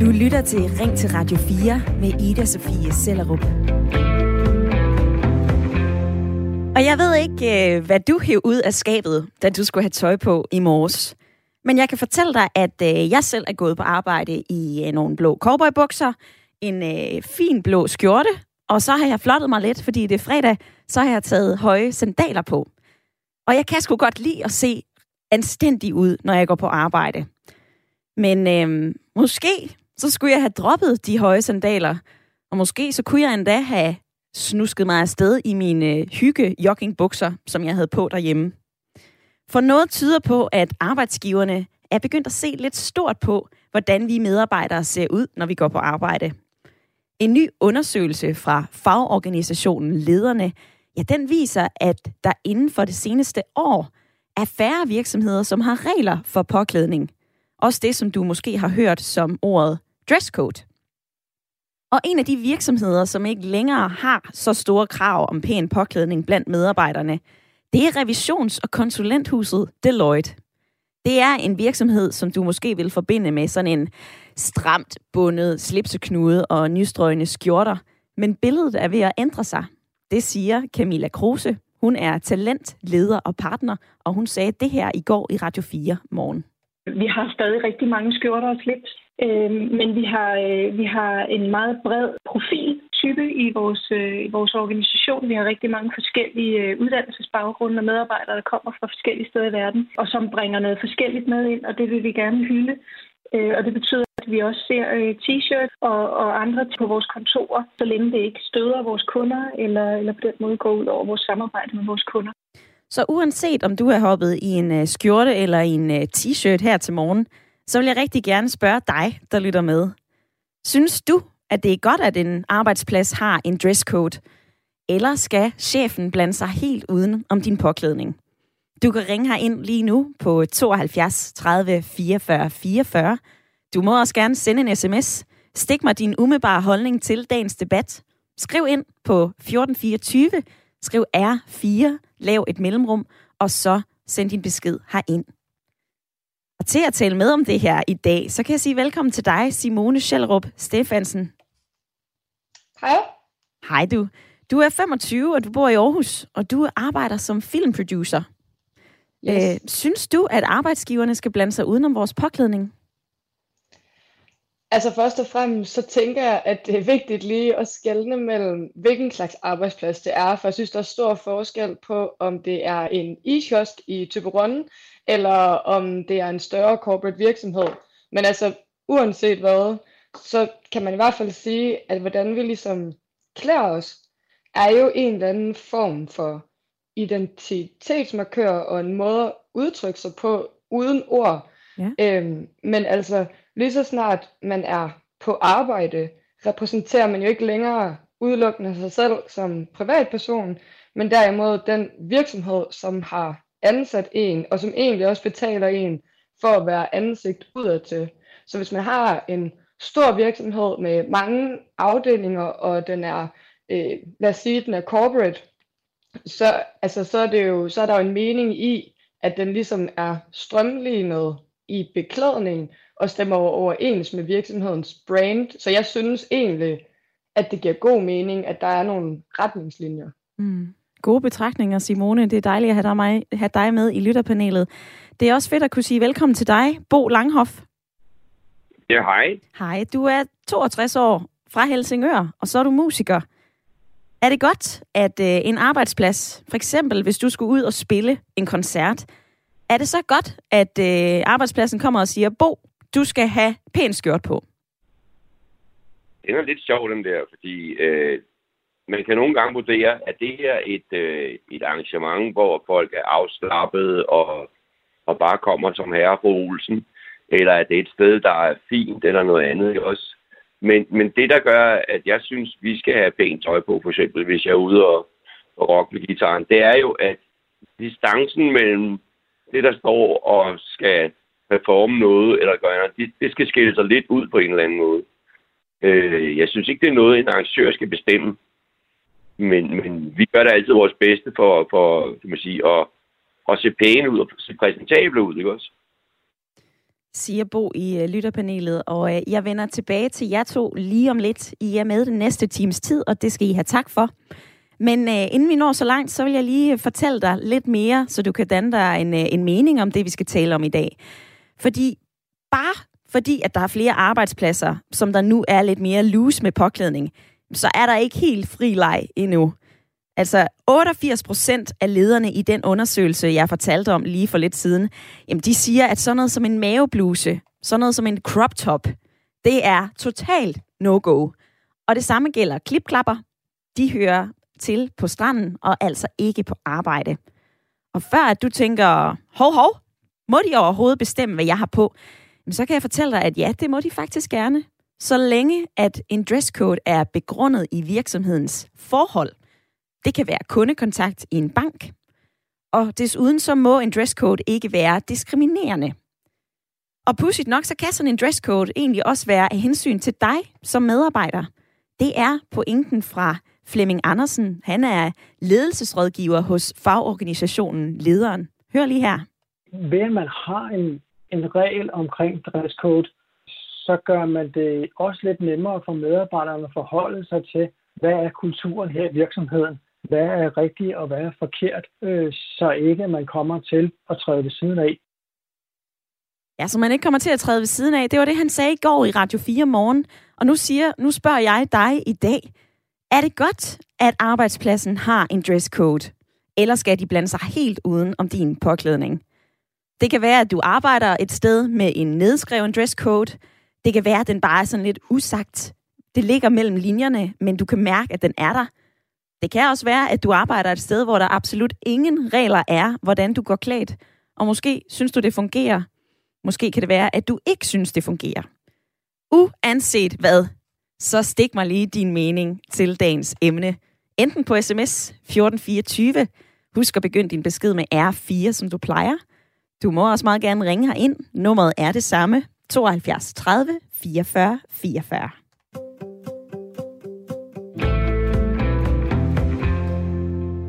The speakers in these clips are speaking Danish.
Du lytter til Ring til Radio 4 med Ida Sofie Sellerup. Og jeg ved ikke, øh, hvad du hæv ud af skabet, da du skulle have tøj på i morges. Men jeg kan fortælle dig, at øh, jeg selv er gået på arbejde i øh, nogle blå cowboybukser, en fin blå skjorte, og så har jeg flottet mig lidt, fordi det er fredag, så har jeg taget høje sandaler på. Og jeg kan sgu godt lide at se anstændig ud, når jeg går på arbejde. Men øh, måske så skulle jeg have droppet de høje sandaler, og måske så kunne jeg endda have snusket mig afsted i mine øh, hygge joggingbukser, som jeg havde på derhjemme. For noget tyder på, at arbejdsgiverne er begyndt at se lidt stort på, hvordan vi medarbejdere ser ud, når vi går på arbejde. En ny undersøgelse fra fagorganisationen Lederne, ja, den viser, at der inden for det seneste år er færre virksomheder, som har regler for påklædning. Også det, som du måske har hørt som ordet dresscode. Og en af de virksomheder, som ikke længere har så store krav om pæn påklædning blandt medarbejderne, det er revisions- og konsulenthuset Deloitte. Det er en virksomhed, som du måske vil forbinde med sådan en stramt bundet slipseknude og nystrøgende skjorter. Men billedet er ved at ændre sig. Det siger Camilla Kruse. Hun er talent, leder og partner, og hun sagde det her i går i Radio 4 morgen. Vi har stadig rigtig mange skjorter og slips, øh, men vi har, øh, vi har en meget bred profiltype i vores, øh, i vores organisation. Vi har rigtig mange forskellige øh, uddannelsesbaggrunde og medarbejdere, der kommer fra forskellige steder i verden, og som bringer noget forskelligt med ind, og det vil vi gerne hylde. Øh, og det betyder, at vi også ser øh, t-shirt og, og andre på vores kontorer, så længe det ikke støder vores kunder, eller, eller på den måde går ud over vores samarbejde med vores kunder. Så uanset om du er hoppet i en øh, skjorte eller i en øh, t-shirt her til morgen, så vil jeg rigtig gerne spørge dig, der lytter med. Synes du, at det er godt, at en arbejdsplads har en dresscode? Eller skal chefen blande sig helt uden om din påklædning? Du kan ringe her ind lige nu på 72 30 44 44. Du må også gerne sende en sms. Stik mig din umiddelbare holdning til dagens debat. Skriv ind på 1424. Skriv R4, lav et mellemrum, og så send din besked herind. Og til at tale med om det her i dag, så kan jeg sige velkommen til dig, Simone Schellrup Stefansen. Hej. Hej du. Du er 25, og du bor i Aarhus, og du arbejder som filmproducer. Yes. Øh, synes du, at arbejdsgiverne skal blande sig udenom vores påklædning? Altså først og fremmest, så tænker jeg, at det er vigtigt lige at skelne mellem, hvilken slags arbejdsplads det er, for jeg synes, der er stor forskel på, om det er en e-kiosk i Typerønne, eller om det er en større corporate virksomhed. Men altså, uanset hvad, så kan man i hvert fald sige, at hvordan vi ligesom klæder os, er jo en eller anden form for identitetsmarkør og en måde at udtrykke sig på uden ord. Ja. Øhm, men altså, lige så snart man er på arbejde, repræsenterer man jo ikke længere udelukkende sig selv som privatperson, men derimod den virksomhed, som har ansat en, og som egentlig også betaler en for at være ansigt udadtil. Så hvis man har en stor virksomhed med mange afdelinger, og den er, øh, lad os sige, den er corporate, så, altså, så, er det jo, så er der jo en mening i, at den ligesom er strømlignet i beklædning og stemmer overens med virksomhedens brand. Så jeg synes egentlig, at det giver god mening, at der er nogle retningslinjer. Mm. Gode betragtninger, Simone. Det er dejligt at have dig, med, have dig med i lytterpanelet. Det er også fedt at kunne sige velkommen til dig, Bo Langhoff. Ja, hej. Hej. Du er 62 år fra Helsingør, og så er du musiker. Er det godt, at øh, en arbejdsplads, for eksempel hvis du skulle ud og spille en koncert, er det så godt, at øh, arbejdspladsen kommer og siger, Bo, du skal have pænt skørt på? Det er lidt sjovt, den der, fordi øh, man kan nogle gange vurdere, at det her er et, øh, et arrangement, hvor folk er afslappet og, og bare kommer som herre på Olsen, eller at det er et sted, der er fint eller noget andet også. Men, men det, der gør, at jeg synes, vi skal have pænt tøj på, for eksempel, hvis jeg er ude og, og rocke med gitaren, det er jo, at distancen mellem det, der står og skal performe noget, eller gøre noget, det, det skal skille sig lidt ud på en eller anden måde. Øh, jeg synes ikke, det er noget, en arrangør skal bestemme. Men, men vi gør da altid vores bedste for, for kan man sige, at, at se pæne ud og se præsentable ud, ikke også? siger Bo i øh, lytterpanelet, og øh, jeg vender tilbage til jer to lige om lidt. I er med den næste times tid, og det skal I have tak for. Men øh, inden vi når så langt, så vil jeg lige øh, fortælle dig lidt mere, så du kan danne dig en, øh, en mening om det, vi skal tale om i dag. Fordi bare fordi, at der er flere arbejdspladser, som der nu er lidt mere loose med påklædning, så er der ikke helt fri leg endnu. Altså 88 procent af lederne i den undersøgelse, jeg fortalte om lige for lidt siden, jamen de siger, at sådan noget som en mavebluse, sådan noget som en crop top, det er totalt no-go. Og det samme gælder klipklapper. De hører til på stranden og altså ikke på arbejde. Og før at du tænker, hov, hov, må de overhovedet bestemme, hvad jeg har på? så kan jeg fortælle dig, at ja, det må de faktisk gerne. Så længe at en dresscode er begrundet i virksomhedens forhold. Det kan være kundekontakt i en bank. Og desuden så må en dresscode ikke være diskriminerende. Og pudsigt nok, så kan sådan en dresscode egentlig også være af hensyn til dig som medarbejder. Det er pointen fra Flemming Andersen. Han er ledelsesrådgiver hos fagorganisationen Lederen. Hør lige her. Ved at man har en, en regel omkring dresscode, så gør man det også lidt nemmere for medarbejderne at forholde sig til, hvad er kulturen her i virksomheden hvad er rigtigt og hvad er forkert, øh, så ikke man kommer til at træde ved siden af. Ja, så man ikke kommer til at træde ved siden af. Det var det, han sagde i går i Radio 4 morgen. Og nu, siger, nu spørger jeg dig i dag. Er det godt, at arbejdspladsen har en dresscode? Eller skal de blande sig helt uden om din påklædning? Det kan være, at du arbejder et sted med en nedskreven dresscode. Det kan være, at den bare er sådan lidt usagt. Det ligger mellem linjerne, men du kan mærke, at den er der. Det kan også være, at du arbejder et sted, hvor der absolut ingen regler er, hvordan du går klædt. Og måske synes du, det fungerer. Måske kan det være, at du ikke synes, det fungerer. Uanset hvad, så stik mig lige din mening til dagens emne. Enten på sms 1424. Husk at begynde din besked med R4, som du plejer. Du må også meget gerne ringe ind. Nummeret er det samme. 72 30 44 44.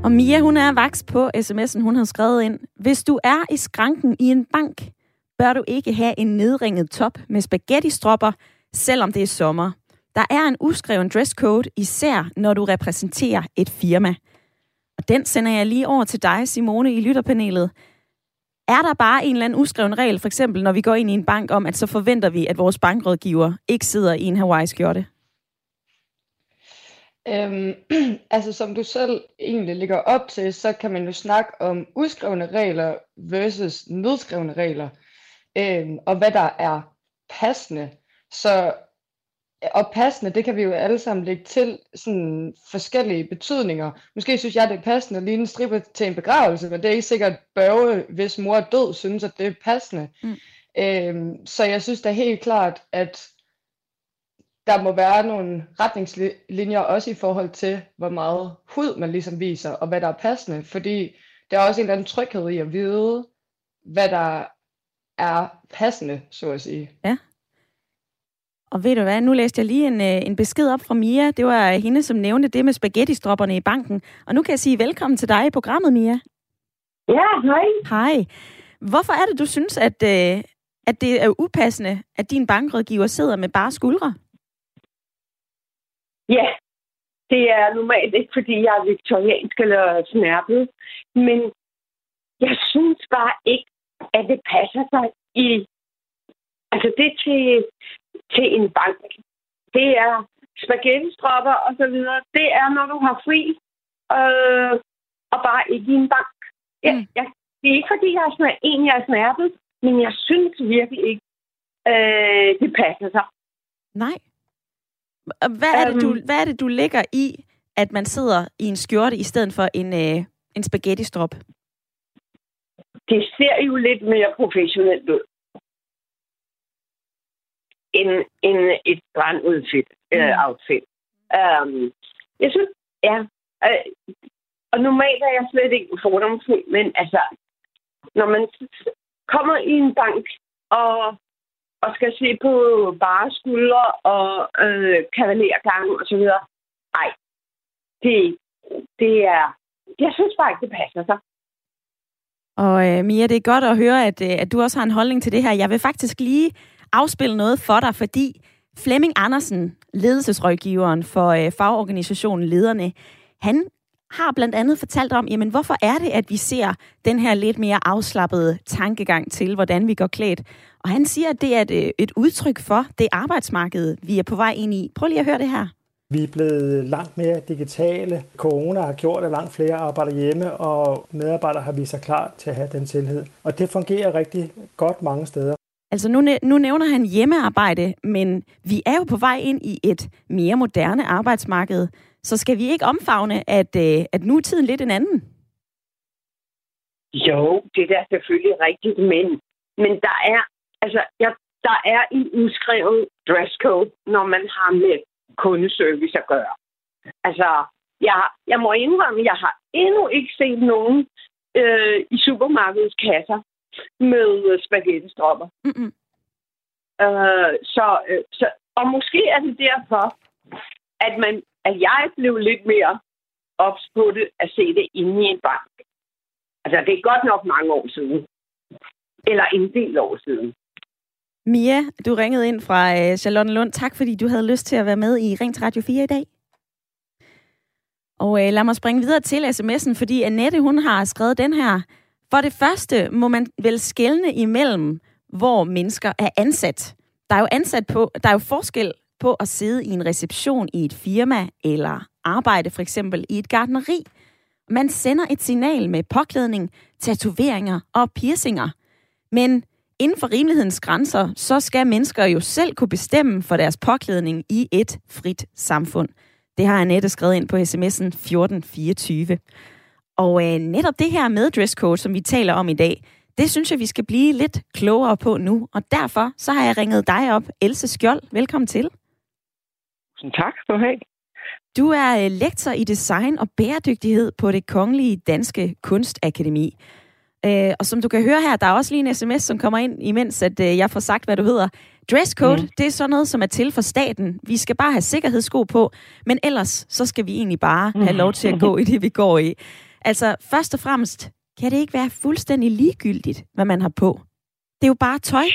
Og Mia, hun er vaks på sms'en, hun har skrevet ind. Hvis du er i skranken i en bank, bør du ikke have en nedringet top med spaghetti-stropper, selvom det er sommer. Der er en uskreven dresscode, især når du repræsenterer et firma. Og den sender jeg lige over til dig, Simone, i lytterpanelet. Er der bare en eller anden uskreven regel, for eksempel når vi går ind i en bank, om at så forventer vi, at vores bankrådgiver ikke sidder i en Hawaii-skjorte? Øhm, altså som du selv egentlig ligger op til, så kan man jo snakke om udskrevne regler versus nedskrevne regler, øhm, og hvad der er passende. Så og passende, det kan vi jo alle sammen lægge til sådan forskellige betydninger. Måske synes jeg, det er passende at ligne en stribe til en begravelse, men det er ikke sikkert Børge, hvis mor er død, synes, at det er passende. Mm. Øhm, så jeg synes da helt klart, at der må være nogle retningslinjer også i forhold til, hvor meget hud man ligesom viser, og hvad der er passende, fordi der er også en eller anden tryghed i at vide, hvad der er passende, så at sige. Ja. Og ved du hvad, nu læste jeg lige en, øh, en besked op fra Mia. Det var hende, som nævnte det med spaghetti-stropperne i banken. Og nu kan jeg sige velkommen til dig i programmet, Mia. Ja, hej. Hej. Hvorfor er det, du synes, at, øh, at det er upassende, at din bankrådgiver sidder med bare skuldre? Ja, det er normalt ikke, fordi jeg er viktoriansk eller snærpet, men jeg synes bare ikke, at det passer sig i... Altså det til, til en bank, det er spaghetti-stropper og så videre. Det er, når du har fri, øh, og bare ikke i en bank. Ja, mm. jeg, det er ikke, fordi jeg er sådan en, jeg er snærpet, men jeg synes virkelig ikke, øh, det passer sig. Nej. Hvad er, det, du, øhm. hvad er det, du lægger i, at man sidder i en skjorte i stedet for en, øh, en spaghetti-strop? Det ser jo lidt mere professionelt ud. End, end et strandudfit, øh, mm. outfit. Um, jeg synes, ja. Øh, og normalt er jeg slet ikke fordomsfuld, men altså, når man kommer i en bank, og og skal se på bare skuldre og øh, kavalergang og så videre. Nej, det, det er... Jeg synes bare ikke, det passer sig. Og øh, Mia, det er godt at høre, at, øh, at du også har en holdning til det her. Jeg vil faktisk lige afspille noget for dig, fordi Flemming Andersen, ledelsesrådgiveren for øh, fagorganisationen Lederne, han har blandt andet fortalt om, jamen hvorfor er det, at vi ser den her lidt mere afslappede tankegang til, hvordan vi går klædt. Og han siger, at det er et, øh, et udtryk for det arbejdsmarked, vi er på vej ind i. Prøv lige at høre det her. Vi er blevet langt mere digitale. Corona har gjort, at langt flere arbejder hjemme, og medarbejdere har vist sig klar til at have den tillid. Og det fungerer rigtig godt mange steder. Altså nu, nu nævner han hjemmearbejde, men vi er jo på vej ind i et mere moderne arbejdsmarked. Så skal vi ikke omfavne, at, øh, at nu er tiden lidt en anden? Jo, det er selvfølgelig rigtigt, men, men der er altså, ja, der er en udskrevet dresscode, når man har med kundeservice at gøre. Altså, jeg, jeg må indrømme, at jeg har endnu ikke set nogen øh, i supermarkedets kasser med spaghetti-stropper. Mm-hmm. Øh, så, øh, så, og måske er det derfor, at, man, at jeg blev lidt mere ops på det at se det inde i en bank. Altså, det er godt nok mange år siden. Eller en del år siden. Mia, du ringede ind fra øh, Charlotte Lund. Tak, fordi du havde lyst til at være med i Ring til Radio 4 i dag. Og øh, lad mig springe videre til sms'en, fordi Annette, hun har skrevet den her. For det første må man vel skelne imellem, hvor mennesker er ansat. Der er jo ansat på, der er jo forskel på at sidde i en reception i et firma, eller arbejde for eksempel i et gardneri. Man sender et signal med påklædning, tatoveringer og piercinger. Men inden for rimelighedens grænser, så skal mennesker jo selv kunne bestemme for deres påklædning i et frit samfund. Det har Annette skrevet ind på sms'en 1424. Og øh, netop det her med dresscode, som vi taler om i dag, det synes jeg, vi skal blive lidt klogere på nu. Og derfor så har jeg ringet dig op, Else Skjold. Velkommen til. Tak skal du have. Du er øh, lektor i design og bæredygtighed på det Kongelige Danske Kunstakademi. Øh, og som du kan høre her, der er også lige en sms, som kommer ind, imens at øh, jeg får sagt, hvad du hedder. Dresscode, mm. det er sådan noget, som er til for staten. Vi skal bare have sikkerhedssko på, men ellers så skal vi egentlig bare have lov til at gå i det, vi går i. Altså, først og fremmest, kan det ikke være fuldstændig ligegyldigt, hvad man har på? Det er jo bare tøj.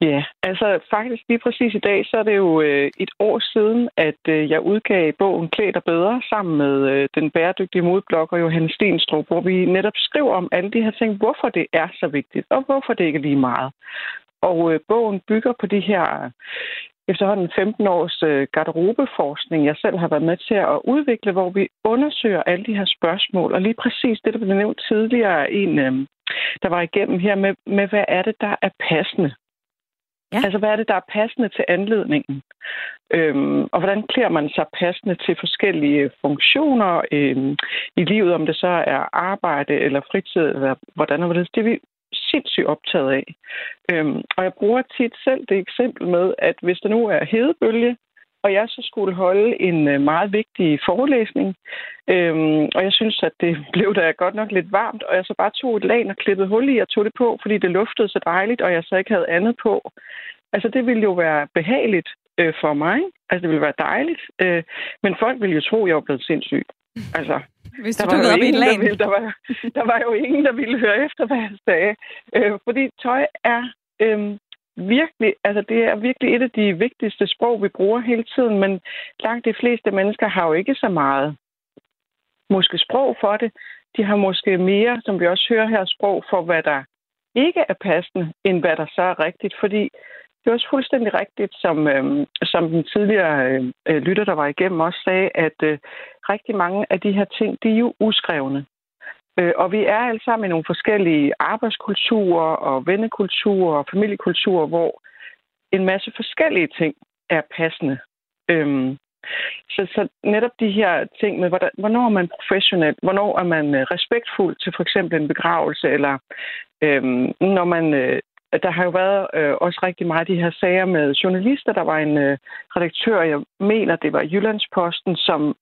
Ja, altså faktisk lige præcis i dag, så er det jo øh, et år siden, at øh, jeg udgav bogen Klæd dig bedre sammen med øh, den bæredygtige modblogger Johannes Stenstrup, hvor vi netop skriver om alle de her ting, hvorfor det er så vigtigt, og hvorfor det ikke er lige meget. Og øh, bogen bygger på de her efterhånden 15 års øh, garderobeforskning, jeg selv har været med til at udvikle, hvor vi undersøger alle de her spørgsmål. Og lige præcis det, der blev nævnt tidligere, en, øh, der var igennem her med, med, hvad er det, der er passende Ja. Altså, hvad er det, der er passende til anledningen? Øhm, og hvordan klæder man sig passende til forskellige funktioner øhm, i livet, om det så er arbejde eller fritid, eller hvordan og hvordan. Det vi sindssygt optaget af. Øhm, og jeg bruger tit selv det eksempel med, at hvis der nu er hedebølge, og jeg så skulle holde en øh, meget vigtig forelæsning. Øhm, og jeg synes, at det blev da godt nok lidt varmt, og jeg så bare tog et lag og klippede hul i og tog det på, fordi det luftede så dejligt, og jeg så ikke havde andet på. Altså, det ville jo være behageligt øh, for mig. Altså, det ville være dejligt. Øh, men folk ville jo tro, at jeg var blevet sindssyg. Altså, Hvis du der var, op i en der, ville, der, var, der var jo ingen, der ville høre efter, hvad jeg sagde. Øh, fordi tøj er øh, virkelig, altså det er virkelig et af de vigtigste sprog, vi bruger hele tiden, men langt de fleste mennesker har jo ikke så meget måske sprog for det. De har måske mere, som vi også hører her, sprog for, hvad der ikke er passende, end hvad der så er rigtigt. Fordi det er også fuldstændig rigtigt, som, øh, som den tidligere øh, lytter, der var igennem, også sagde, at øh, rigtig mange af de her ting, de er jo uskrevne. Øh, og vi er alle sammen i nogle forskellige arbejdskulturer og vennekulturer og familiekulturer, hvor en masse forskellige ting er passende. Øhm, så, så netop de her ting med, hvornår er man professionel, hvornår er man øh, respektfuld til for eksempel en begravelse, eller øhm, når man... Øh, der har jo været øh, også rigtig meget de her sager med journalister. Der var en øh, redaktør, jeg mener, det var Jyllandsposten, som,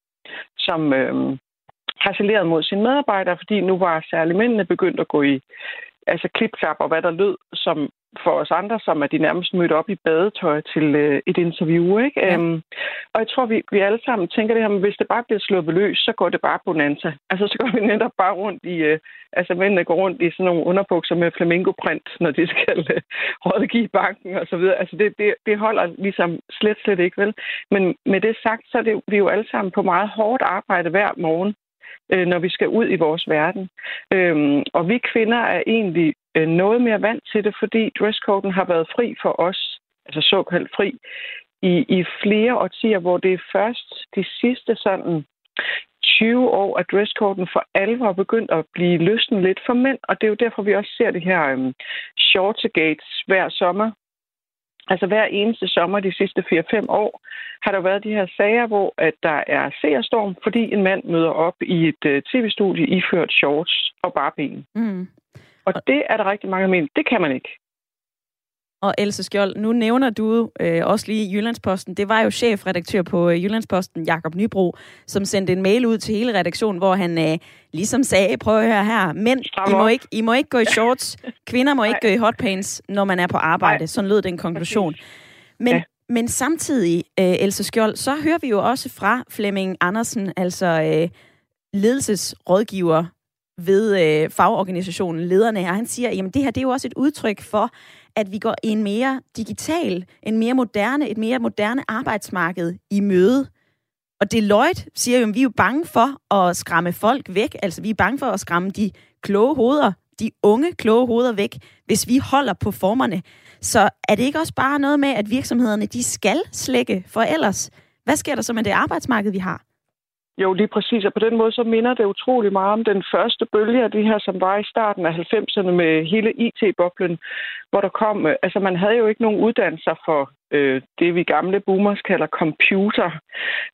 som øh, harceleret mod sine medarbejdere, fordi nu var særlig mændene begyndt at gå i altså klipklap og hvad der lød, som for os andre, som er de nærmest mødt op i badetøj til øh, et interview. Ikke? Ja. Øhm, og jeg tror, vi, vi alle sammen tænker det her, men hvis det bare bliver sluppet løs, så går det bare bonanza. Altså, så går vi netop bare rundt i, øh, altså mændene går rundt i sådan nogle underbukser med flamingoprint, når de skal øh, rådgive banken og så videre. Altså, det, det, det holder ligesom slet, slet ikke, vel? Men med det sagt, så er det, vi er jo alle sammen på meget hårdt arbejde hver morgen øh, når vi skal ud i vores verden. Øhm, og vi kvinder er egentlig øh, noget mere vant til det, fordi dresscoden har været fri for os, altså såkaldt fri, i, i flere årtier, hvor det er først de sidste sådan 20 år, at dresscoden for alvor er begyndt at blive løsnet lidt for mænd, og det er jo derfor, vi også ser det her øhm, um, shortegates hver sommer, Altså hver eneste sommer de sidste 4-5 år har der været de her sager, hvor at der er seerstorm, fordi en mand møder op i et uh, tv-studie iført shorts og bare ben. Mm. Og det er der rigtig mange, der mener, det kan man ikke. Og Else Skjold, nu nævner du øh, også lige Jyllandsposten. Det var jo chefredaktør på øh, Jyllandsposten, Jakob Nybro, som sendte en mail ud til hele redaktionen, hvor han øh, ligesom sagde, prøv at høre her, mænd, I må, ikke, I må ikke gå i shorts, kvinder må ikke gå i hotpants, når man er på arbejde. Nej. Sådan lød den konklusion. Men, ja. men samtidig, øh, Else Skjold, så hører vi jo også fra Flemming Andersen, altså øh, ledelsesrådgiver ved øh, fagorganisationen Lederne her. Han siger, at det her det er jo også et udtryk for, at vi går en mere digital, en mere moderne, et mere moderne arbejdsmarked i møde. Og Deloitte siger jo, at vi er jo bange for at skræmme folk væk. Altså, vi er bange for at skræmme de kloge hoveder, de unge kloge hoveder væk, hvis vi holder på formerne. Så er det ikke også bare noget med, at virksomhederne, de skal slække, for ellers, hvad sker der så med det arbejdsmarked, vi har? Jo, lige præcis. Og på den måde så minder det utrolig meget om den første bølge af det her, som var i starten af 90'erne med hele IT-boblen, hvor der kom... Øh, altså, man havde jo ikke nogen uddannelser for øh, det, vi gamle boomers kalder computer.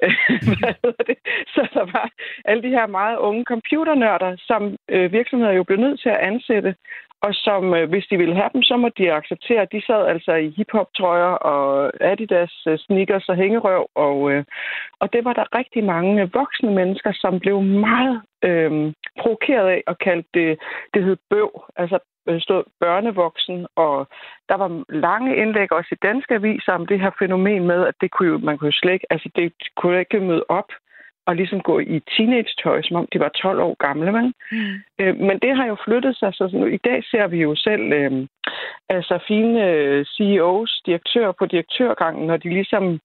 Hvad det? Så der var alle de her meget unge computernørder, som øh, virksomheder jo blev nødt til at ansætte, og som, øh, hvis de ville have dem, så må de acceptere. De sad altså i hiphop-trøjer og Adidas øh, sneakers og hængerøv, og, øh, og det var der rigtig mange voksne mennesker, som blev meget øh, provokeret af og kaldte det, det hed bøv, altså stod børnevoksen, og der var lange indlæg også i danske aviser om det her fænomen med, at det kunne jo, man kunne jo slet ikke, altså det kunne ikke møde op og ligesom gå i teenage-tøj, som om de var 12 år gamle. Men, mm. øh, men det har jo flyttet sig, så nu, i dag ser vi jo selv øh, altså fine øh, CEOs, direktører på direktørgangen, når de ligesom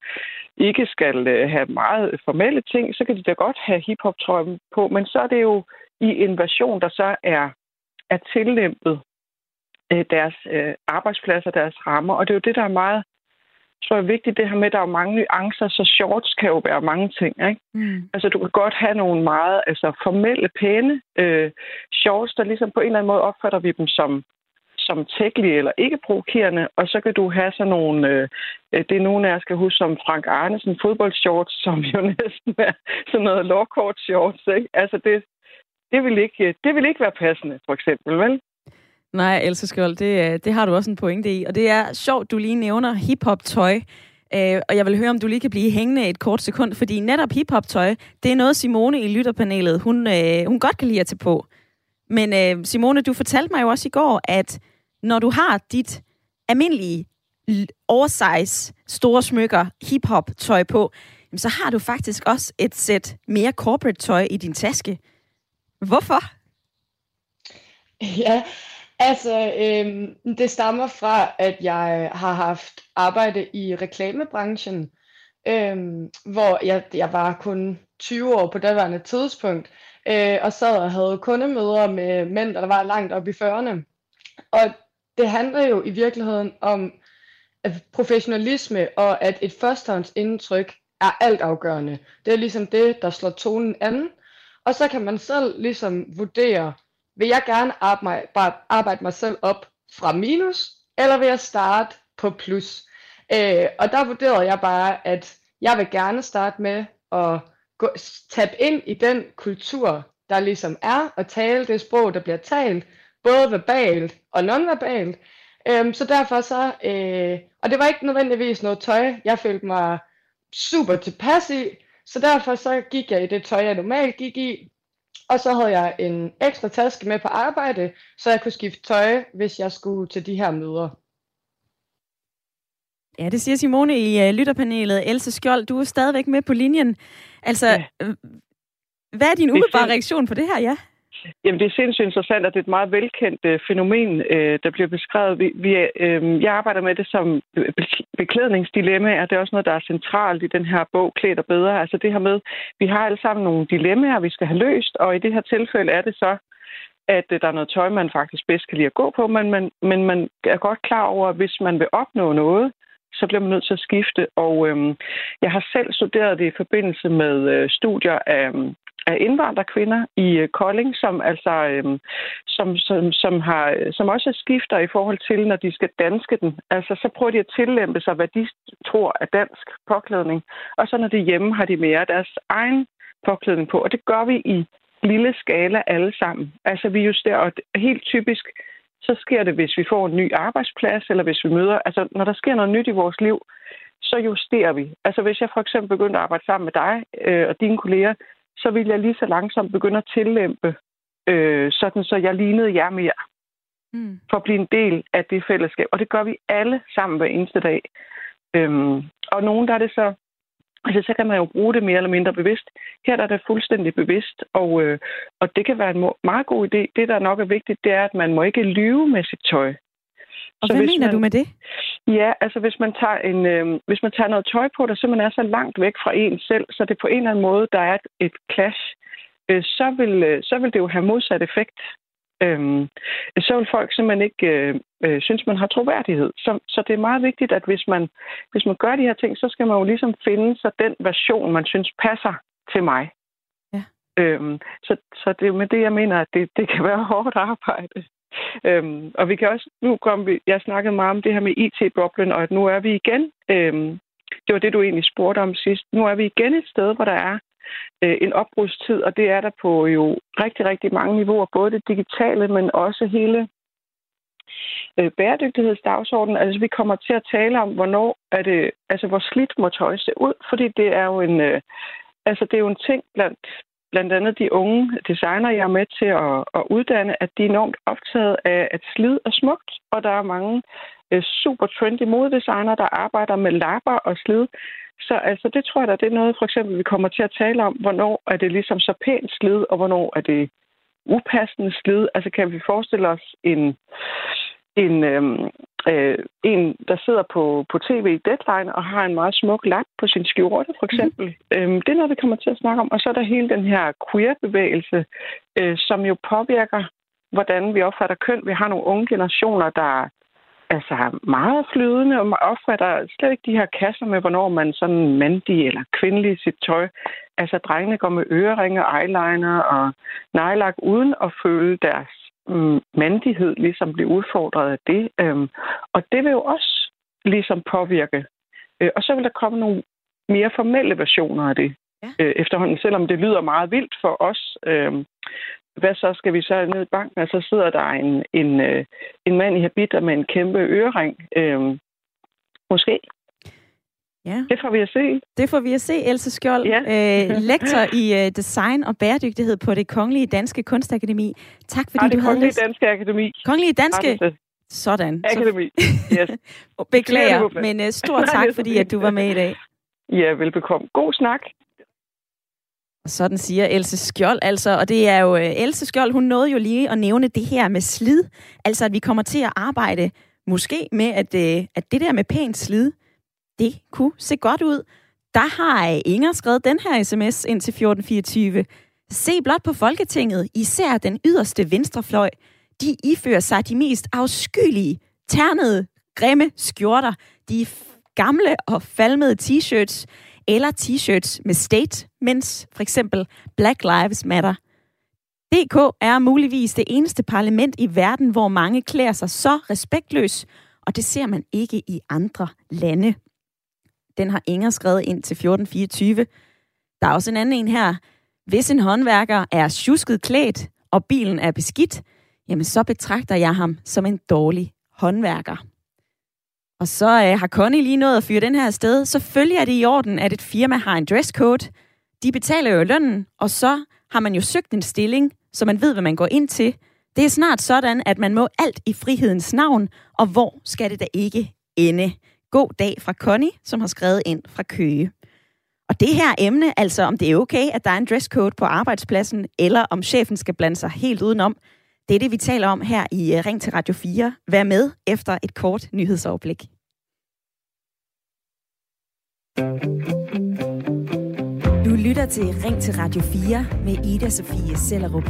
ikke skal øh, have meget formelle ting, så kan de da godt have hiphop-trøjen på, men så er det jo i en version, der så er, er tillæmpet øh, deres øh, arbejdspladser, deres rammer, og det er jo det, der er meget tror jeg er vigtigt, det her med, at der er mange nuancer, så shorts kan jo være mange ting. Ikke? Mm. Altså, du kan godt have nogle meget altså, formelle, pæne øh, shorts, der ligesom på en eller anden måde opfatter vi dem som som tækkelige eller ikke provokerende, og så kan du have sådan nogle, øh, det er nogen af jer skal huske som Frank Arnesen fodboldshorts, som jo næsten er sådan noget lårkort shorts, ikke? Altså det, det vil ikke, det vil ikke være passende, for eksempel, vel? Nej, Else Skjold, det, øh, det har du også en pointe i. Og det er sjovt, du lige nævner hip-hop-tøj. Øh, og jeg vil høre, om du lige kan blive hængende et kort sekund, fordi netop hip-hop-tøj, det er noget, Simone i lytterpanelet, hun, øh, hun godt kan lide at tage på. Men øh, Simone, du fortalte mig jo også i går, at når du har dit almindelige oversize store smykker hip-hop-tøj på, så har du faktisk også et sæt mere corporate-tøj i din taske. Hvorfor? Ja, Altså, øhm, det stammer fra, at jeg har haft arbejde i reklamebranchen, øhm, hvor jeg, jeg var kun 20 år på daværende tidspunkt, øh, og sad og havde kundemøder med mænd, der var langt op i 40'erne. Og det handler jo i virkeligheden om professionalisme, og at et førstehåndsindtryk er altafgørende. Det er ligesom det, der slår tonen an. Og så kan man selv ligesom vurdere, vil jeg gerne arbejde, arbejde mig selv op fra minus, eller vil jeg starte på plus? Øh, og der vurderede jeg bare, at jeg vil gerne starte med at gå, tabe ind i den kultur, der ligesom er, og tale det sprog, der bliver talt, både verbalt og nonverbalt. Øhm, så derfor så, øh, og det var ikke nødvendigvis noget tøj, jeg følte mig super tilpas i, så derfor så gik jeg i det tøj, jeg normalt gik i, og så havde jeg en ekstra taske med på arbejde, så jeg kunne skifte tøj, hvis jeg skulle til de her møder. Ja, det siger Simone i uh, lytterpanelet. Else Skjold, du er stadigvæk med på linjen. Altså, ja. Øh, hvad er din umiddelbare reaktion på det her, ja? Jamen, det er sindssygt interessant, at det er et meget velkendt øh, fænomen, øh, der bliver beskrevet. Vi, vi, øh, jeg arbejder med det som beklædningsdilemma, og det er også noget, der er centralt i den her bog, Klæder bedre. Altså det her med, vi har alle sammen nogle dilemmaer, vi skal have løst, og i det her tilfælde er det så, at øh, der er noget tøj, man faktisk bedst kan lide at gå på, men man, men man er godt klar over, at hvis man vil opnå noget, så bliver man nødt til at skifte. Og øhm, jeg har selv studeret det i forbindelse med øh, studier af, øhm, af indvandrerkvinder i øh, Kolding, som altså øhm, som, som, som, har, som også skifter i forhold til, når de skal danske den. Altså, så prøver de at tillæmpe sig, hvad de tror er dansk påklædning. Og så når de er hjemme, har de mere deres egen påklædning på. Og det gør vi i lille skala alle sammen. Altså, vi justerer, og helt typisk så sker det, hvis vi får en ny arbejdsplads, eller hvis vi møder... Altså, når der sker noget nyt i vores liv, så justerer vi. Altså, hvis jeg for eksempel begynder at arbejde sammen med dig øh, og dine kolleger, så vil jeg lige så langsomt begynde at tillæmpe, øh, sådan så jeg lignede jer mere. Mm. For at blive en del af det fællesskab. Og det gør vi alle sammen hver eneste dag. Øhm, og nogen, der er det så Altså, så kan man jo bruge det mere eller mindre bevidst. Her der er det fuldstændig bevidst, og, øh, og det kan være en meget god idé. Det, der nok er vigtigt, det er, at man må ikke lyve med sit tøj. Og så hvad mener man, du med det? Ja, altså hvis man, tager en, øh, hvis man tager noget tøj på, der simpelthen er så langt væk fra en selv, så det på en eller anden måde, der er et, et clash, øh, så, vil, øh, så vil det jo have modsat effekt øhm, så vil folk simpelthen ikke øh, øh, synes, man har troværdighed. Så, så det er meget vigtigt, at hvis man, hvis man gør de her ting, så skal man jo ligesom finde sig den version, man synes passer til mig. Ja. Øhm, så, så det er med det, jeg mener, at det, det kan være hårdt arbejde. Øhm, og vi kan også, nu kom vi, jeg snakkede meget om det her med IT-boblen, og at nu er vi igen, øhm, det var det, du egentlig spurgte om sidst, nu er vi igen et sted, hvor der er øh, en opbrudstid, og det er der på jo rigtig, rigtig mange niveauer, både det digitale, men også hele øh, bæredygtighedsdagsordenen. Altså, vi kommer til at tale om, hvornår er det, altså, hvor slidt må tøj se ud, fordi det er jo en, øh, altså, det er jo en ting blandt, blandt andet de unge designer, jeg er med til at, at uddanne, at de er enormt optaget af, at slid er smukt, og der er mange øh, super trendy modedesigner, der arbejder med lapper og slid. Så altså, det tror jeg da, det er noget, for eksempel, vi kommer til at tale om, hvornår er det ligesom så pænt slid, og hvornår er det upassende slid. Altså, kan vi forestille os en, en, øhm, øh, en der sidder på, på tv i Deadline og har en meget smuk lap på sin skjorte, for eksempel. Mm. Øhm, det er noget, vi kommer til at snakke om. Og så er der hele den her queer-bevægelse, øh, som jo påvirker, hvordan vi opfatter køn. Vi har nogle unge generationer, der altså meget flydende, og opfatter slet ikke de her kasser med, hvornår man sådan mandig eller kvindelig i sit tøj. Altså drengene går med øreringe, eyeliner og nejlak uden at føle deres mandighed ligesom blive udfordret af det. Øhm, og det vil jo også ligesom påvirke. Øh, og så vil der komme nogle mere formelle versioner af det ja. øh, efterhånden, selvom det lyder meget vildt for os. Øh, hvad så skal vi så ned i banken, og så sidder der en, en, øh, en mand i habit med en kæmpe ørering. Øh, måske. Ja. Det får vi at se. Det får vi at se, Else Skjold, ja. øh, lektor i øh, design og bæredygtighed på det Kongelige Danske Kunstakademi. Tak fordi ja, det du havde Kongelige Danske Akademi. Kongelige Danske? Sådan. Akademi, yes. Beklager, men uh, stor tak, fordi at du var med i dag. Ja, velbekomme. God snak. Sådan siger Else Skjold altså, og det er jo øh, Else Skjold, hun nåede jo lige at nævne det her med slid, altså at vi kommer til at arbejde måske med, at, øh, at det der med pænt slid, det kunne se godt ud. Der har Inger skrevet den her sms ind til 1424. Se blot på Folketinget, især den yderste venstrefløj. De ifører sig de mest afskyelige, ternede, grimme skjorter. De gamle og falmede t-shirts eller t-shirts med statements, for eksempel Black Lives Matter. DK er muligvis det eneste parlament i verden, hvor mange klæder sig så respektløs, og det ser man ikke i andre lande. Den har Inger skrevet ind til 1424. Der er også en anden en her. Hvis en håndværker er tjusket klædt, og bilen er beskidt, jamen så betragter jeg ham som en dårlig håndværker. Og så øh, har Connie lige nået at fyre den her sted. Selvfølgelig er det i orden, at et firma har en dresscode. de betaler jo lønnen, og så har man jo søgt en stilling, så man ved, hvad man går ind til. Det er snart sådan, at man må alt i frihedens navn, og hvor skal det da ikke ende? God dag fra Connie, som har skrevet ind fra Køge. Og det her emne, altså om det er okay, at der er en dresscode på arbejdspladsen, eller om chefen skal blande sig helt udenom, det er det, vi taler om her i øh, Ring til Radio 4. Vær med efter et kort nyhedsoverblik. Du lytter til Ring til Radio 4 med Ida Sofie Sellerup.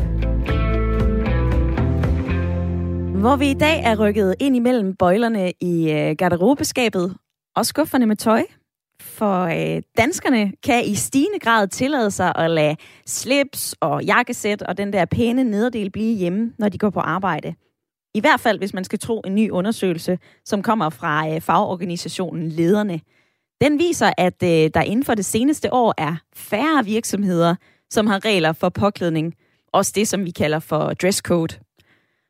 Hvor vi i dag er rykket ind imellem bøjlerne i øh, garderobeskabet og skufferne med tøj. For øh, danskerne kan i stigende grad tillade sig at lade slips og jakkesæt og den der pæne nederdel blive hjemme, når de går på arbejde. I hvert fald, hvis man skal tro en ny undersøgelse, som kommer fra øh, fagorganisationen Lederne. Den viser, at øh, der inden for det seneste år er færre virksomheder, som har regler for påklædning. Også det, som vi kalder for dresscode.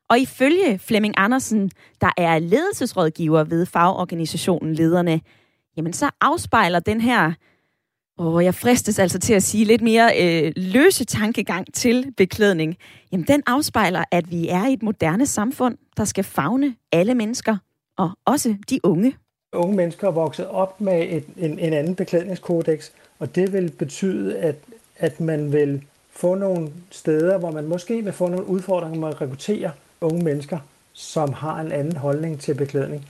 Og ifølge Flemming Andersen, der er ledelsesrådgiver ved fagorganisationen Lederne, jamen så afspejler den her, og jeg fristes altså til at sige lidt mere øh, løse tankegang til beklædning, jamen den afspejler, at vi er i et moderne samfund, der skal fagne alle mennesker, og også de unge. Unge mennesker er vokset op med et, en, en anden beklædningskodex, og det vil betyde, at, at man vil få nogle steder, hvor man måske vil få nogle udfordringer med at rekruttere unge mennesker, som har en anden holdning til beklædning.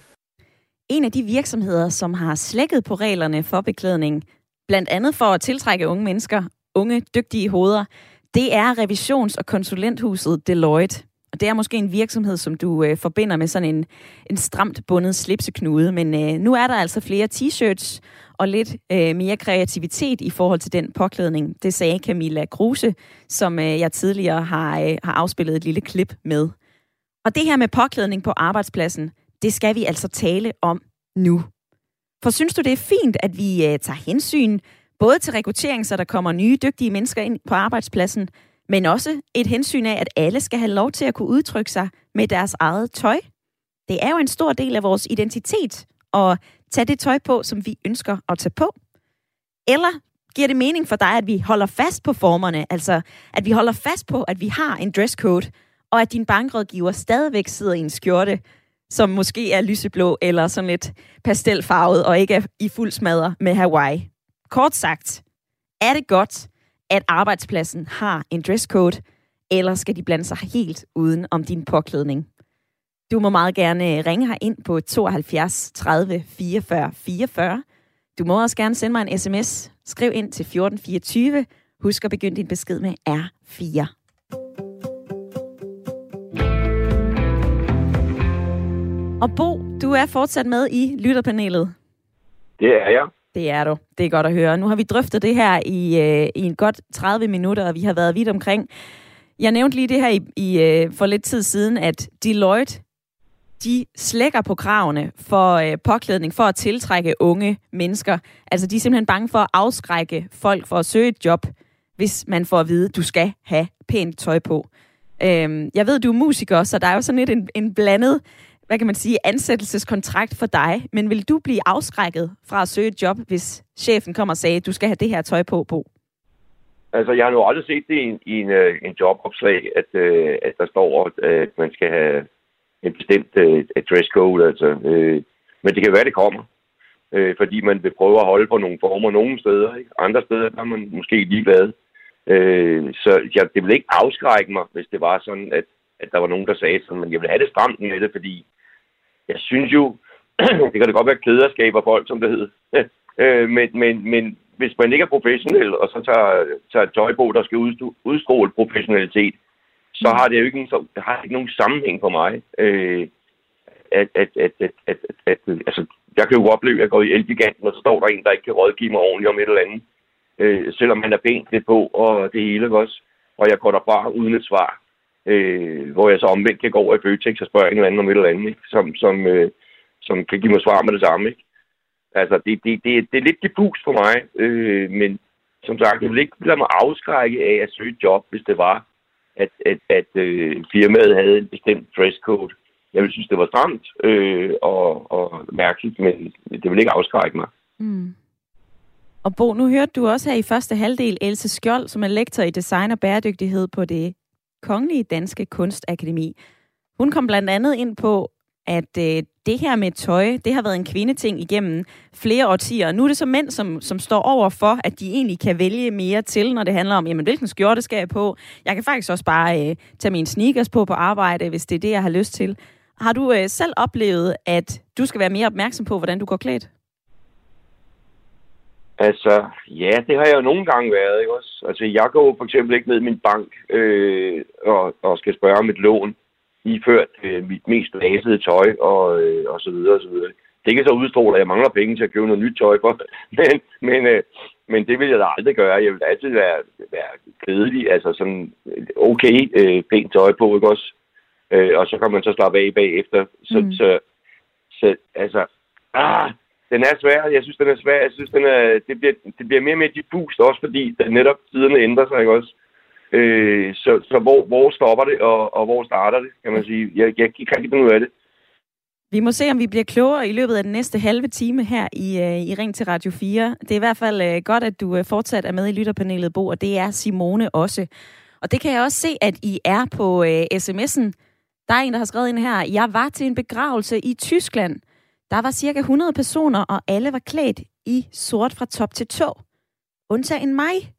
En af de virksomheder, som har slækket på reglerne for beklædning, blandt andet for at tiltrække unge mennesker, unge dygtige hoveder, det er revisions- og konsulenthuset Deloitte. Og det er måske en virksomhed, som du øh, forbinder med sådan en, en stramt bundet slipseknude. Men øh, nu er der altså flere t-shirts og lidt øh, mere kreativitet i forhold til den påklædning. Det sagde Camilla Kruse, som øh, jeg tidligere har, øh, har afspillet et lille klip med. Og det her med påklædning på arbejdspladsen, det skal vi altså tale om nu. For synes du, det er fint, at vi øh, tager hensyn både til rekruttering, så der kommer nye dygtige mennesker ind på arbejdspladsen, men også et hensyn af, at alle skal have lov til at kunne udtrykke sig med deres eget tøj? Det er jo en stor del af vores identitet at tage det tøj på, som vi ønsker at tage på. Eller giver det mening for dig, at vi holder fast på formerne, altså at vi holder fast på, at vi har en dresscode, og at din bankrådgiver stadigvæk sidder i en skjorte, som måske er lyseblå eller sådan lidt pastelfarvet og ikke er i fuld smadre med Hawaii. Kort sagt, er det godt, at arbejdspladsen har en dresscode, eller skal de blande sig helt uden om din påklædning? Du må meget gerne øh, ringe her ind på 72 30 44 44. Du må også gerne sende mig en sms. Skriv ind til 1424. Husk at begynde din besked med R4. Og Bo, du er fortsat med i lytterpanelet. Det er jeg. Det er du. Det er godt at høre. Nu har vi drøftet det her i, øh, i en godt 30 minutter, og vi har været vidt omkring. Jeg nævnte lige det her i, i, øh, for lidt tid siden, at Deloitte, de slækker på kravene for øh, påklædning for at tiltrække unge mennesker. Altså, de er simpelthen bange for at afskrække folk for at søge et job, hvis man får at vide, at du skal have pænt tøj på. Øhm, jeg ved, du er musiker, så der er jo sådan lidt en, en blandet hvad kan man sige, ansættelseskontrakt for dig, men vil du blive afskrækket fra at søge et job, hvis chefen kommer og sagde, at du skal have det her tøj på på? Altså, jeg har jo aldrig set det i en, i en, øh, en jobopslag, at, øh, at der står, at øh, man skal have en bestemt øh, uh, dresscode. Altså, øh, men det kan være, det kommer. Øh, fordi man vil prøve at holde på nogle former nogle steder. Ikke? Andre steder der er man måske ligeglad. Øh, så ja, det vil ikke afskrække mig, hvis det var sådan, at, at der var nogen, der sagde sådan, men jeg vil have det stramt med det, fordi jeg synes jo, det kan da godt være klæderskaber folk, som det hedder. øh, men, men, men hvis man ikke er professionel, og så tager, tager tøj på, der skal udstråle professionalitet, så har det jo ikke, en, så, har ikke nogen sammenhæng for mig. Øh, at, at, at, at, at, at, at, altså, jeg kan jo opleve, at jeg går i Elgiganten, og så står der en, der ikke kan rådgive mig ordentligt om et eller andet. Øh, selvom han er pænt lidt på, og det hele også. Og jeg går derfra uden et svar. Øh, hvor jeg så omvendt kan gå over i Føtex og spørge en eller anden om et eller andet, ikke? Som, som, øh, som kan give mig svar med det samme. Ikke? Altså, det, det, det, det er lidt diffus for mig, øh, men som sagt, jeg vil ikke lade mig afskrække af at søge et job, hvis det var, at, at, at øh, firmaet havde en bestemt dresscode. Jeg vil synes, det var stramt øh, og, og mærkeligt, men det vil ikke afskrække mig. Mm. Og Bo, nu hørte du også her i første halvdel Else Skjold, som er lektor i design og bæredygtighed på det Kongelige Danske Kunstakademi. Hun kom blandt andet ind på, at øh, det her med tøj, det har været en kvindeting igennem flere årtier. Nu er det så mænd, som, som står over for, at de egentlig kan vælge mere til, når det handler om, jamen, hvilken skjorte skal jeg på? Jeg kan faktisk også bare øh, tage mine sneakers på på arbejde, hvis det er det, jeg har lyst til. Har du øh, selv oplevet, at du skal være mere opmærksom på, hvordan du går klædt? Altså, ja, det har jeg jo nogle gange været, ikke også? Altså, jeg går for eksempel ikke ned i min bank øh, og, og skal spørge om et lån iført øh, mit mest blasede tøj og, øh, og så videre og så videre. Det kan så udstråle, at jeg mangler penge til at købe noget nyt tøj for. men, men, øh, men det vil jeg da aldrig gøre. Jeg vil altid være, være glædelig, altså sådan okay øh, pænt tøj på, ikke også? Øh, og så kan man så slappe af bagefter. Så, mm. så, så altså, ah, den er svær. Jeg synes, den er svær. Jeg synes, den er, det, bliver, det bliver mere og mere diffust, også fordi der netop tiderne ændrer sig, ikke også? Øh, så så hvor, hvor stopper det, og, og hvor starter det, kan man sige. Jeg, jeg kan ikke finde ud af det. Vi må se, om vi bliver klogere i løbet af den næste halve time her i, øh, i Ring til Radio 4. Det er i hvert fald øh, godt, at du øh, fortsat er med i lytterpanelet, Bo, og det er Simone også. Og det kan jeg også se, at I er på øh, sms'en. Der er en, der har skrevet ind her. Jeg var til en begravelse i Tyskland. Der var cirka 100 personer, og alle var klædt i sort fra top til tå. Undtagen mig.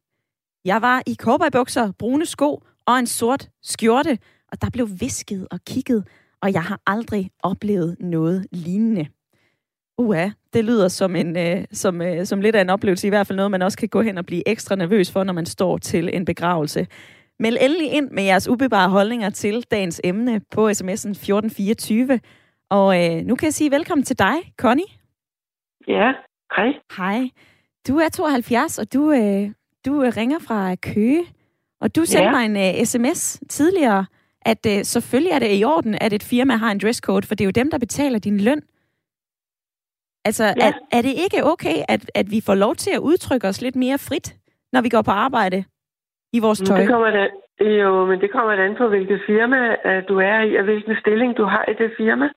Jeg var i cowboybukser, brune sko og en sort skjorte, og der blev visket og kigget, og jeg har aldrig oplevet noget lignende. Uha, det lyder som, en, øh, som, øh, som lidt af en oplevelse, i hvert fald noget, man også kan gå hen og blive ekstra nervøs for, når man står til en begravelse. Meld endelig ind med jeres ubebare holdninger til dagens emne på sms'en 1424. Og øh, nu kan jeg sige velkommen til dig, Connie. Ja, hej. Hej. Du er 72, og du, øh, du øh, ringer fra Køge, og du sendte ja. mig en uh, sms tidligere, at uh, selvfølgelig er det i orden, at et firma har en dresscode, for det er jo dem, der betaler din løn. Altså, ja. er, er det ikke okay, at, at vi får lov til at udtrykke os lidt mere frit, når vi går på arbejde i vores tøj? Det kommer da, jo, men det kommer an på, hvilket firma uh, du er i, og hvilken stilling du har i det firma.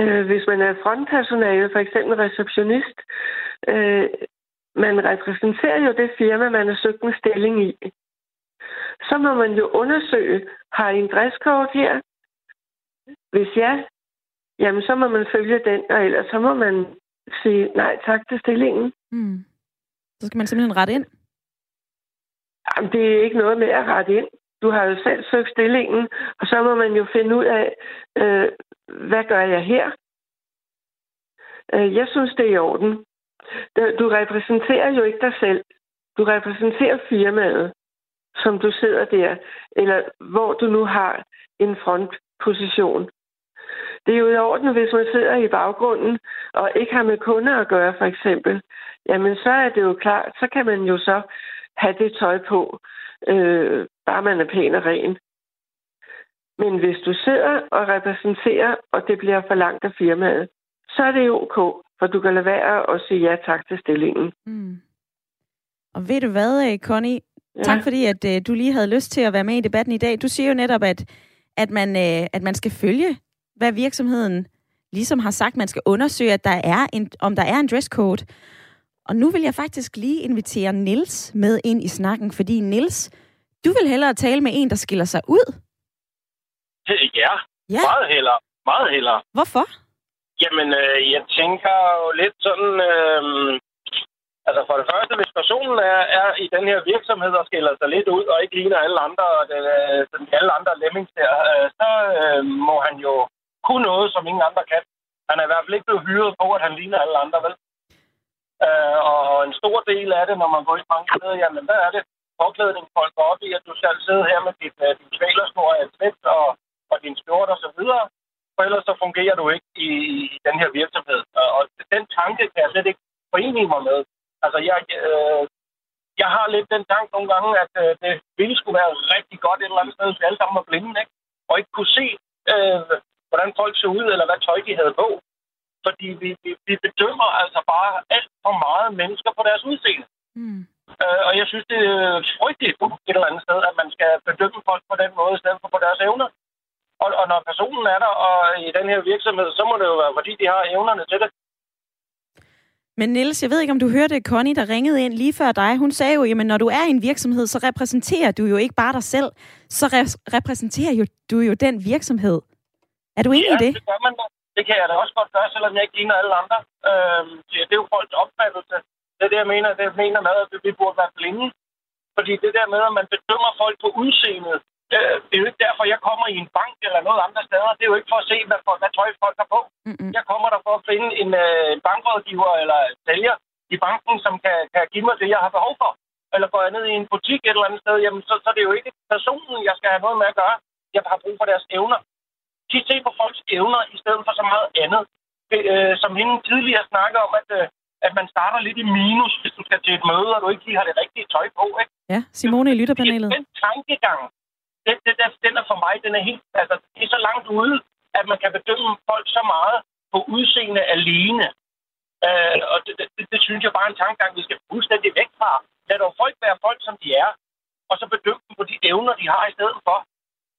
Uh, hvis man er frontpersonale, for eksempel receptionist, uh, man repræsenterer jo det firma, man har søgt en stilling i. Så må man jo undersøge, har I en dresscode her? Hvis ja, jamen så må man følge den, og ellers så må man sige nej tak til stillingen. Mm. Så skal man simpelthen rette ind? Jamen, det er ikke noget med at rette ind. Du har jo selv søgt stillingen, og så må man jo finde ud af, øh, hvad gør jeg her? Øh, jeg synes, det er i orden. Du repræsenterer jo ikke dig selv. Du repræsenterer firmaet, som du sidder der, eller hvor du nu har en frontposition. Det er jo i orden, hvis man sidder i baggrunden og ikke har med kunder at gøre, for eksempel. Jamen, så er det jo klart, så kan man jo så have det tøj på, øh, bare man er pæn og ren. Men hvis du sidder og repræsenterer, og det bliver for langt af firmaet, så er det ok. For du kan lade være at sige ja tak til stillingen. Mm. Og ved du hvad, øh, Connie? Ja. Tak fordi, at uh, du lige havde lyst til at være med i debatten i dag. Du siger jo netop, at, at, man, uh, at man skal følge, hvad virksomheden ligesom har sagt. Man skal undersøge, at der er en, om der er en dresscode. Og nu vil jeg faktisk lige invitere Nils med ind i snakken, fordi Nils, du vil hellere tale med en, der skiller sig ud. Ja, ja. meget hellere. Meget hellere. Hvorfor? Jamen, øh, jeg tænker jo lidt sådan... Øh, altså for det første, hvis personen er, er i den her virksomhed og skiller sig lidt ud og ikke ligner alle andre, den, øh, den, alle andre lemmings der, øh, så øh, må han jo kunne noget, som ingen andre kan. Han er i hvert fald ikke blevet hyret på, at han ligner alle andre, vel? Øh, og en stor del af det, når man går i mange steder, jamen hvad er det? Påklædning folk op i, at du skal sidde her med dit, uh, din kvælersnor af et og, og din skjort og så videre for ellers så fungerer du ikke i, i den her virksomhed. Og den tanke kan jeg slet ikke forene mig med. Altså, jeg, øh, jeg har lidt den tanke nogle gange, at øh, det ville skulle være rigtig godt et eller andet sted, hvis vi alle sammen var blinde, ikke? Og ikke kunne se, øh, hvordan folk så ud, eller hvad tøj de havde på. Fordi vi, vi, vi bedømmer altså bare alt for meget mennesker på deres udseende. Mm. Øh, og jeg synes, det er frygteligt et eller andet sted, at man skal bedømme folk på den måde, i stedet for på deres evner. Og, og når personen er der og i den her virksomhed, så må det jo være, fordi de har evnerne til det. Men Niels, jeg ved ikke, om du hørte Connie, der ringede ind lige før dig. Hun sagde jo, at når du er i en virksomhed, så repræsenterer du jo ikke bare dig selv, så re- repræsenterer jo, du jo den virksomhed. Er du enig ja, i det? det gør man da. Det kan jeg da også godt gøre, selvom jeg ikke ligner alle andre. Øhm, det er jo folks opfattelse. Det er det, jeg mener. Det jeg mener med, at vi burde være blinde. Fordi det der med, at man bedømmer folk på udseendet, øh, det er jo ikke derfor, jeg kommer i en bank eller noget andre steder. Det er jo ikke for at se, hvad, for, hvad tøj folk har på. Mm-hmm. Jeg kommer der for at finde en øh, bankrådgiver eller sælger i banken, som kan, kan give mig det, jeg har behov for. Eller går jeg ned i en butik et eller andet sted, jamen så, så er det jo ikke personen, jeg skal have noget med at gøre. Jeg har brug for deres evner. De ser på folks evner i stedet for så meget andet. Det, øh, som hende tidligere snakker om, at, øh, at man starter lidt i minus, hvis du skal til et møde, og du ikke lige har det rigtige tøj på. Ikke? Ja, Simone i lytterpanelet. Den tankegang, den, den, den, den er for mig, den er helt, altså, det er så langt ude, at man kan bedømme folk så meget på udseende alene. Øh, og det, det, det, synes jeg bare er en tankegang, vi skal fuldstændig væk fra. Lad dog folk være folk, som de er, og så bedømme dem på de evner, de har i stedet for.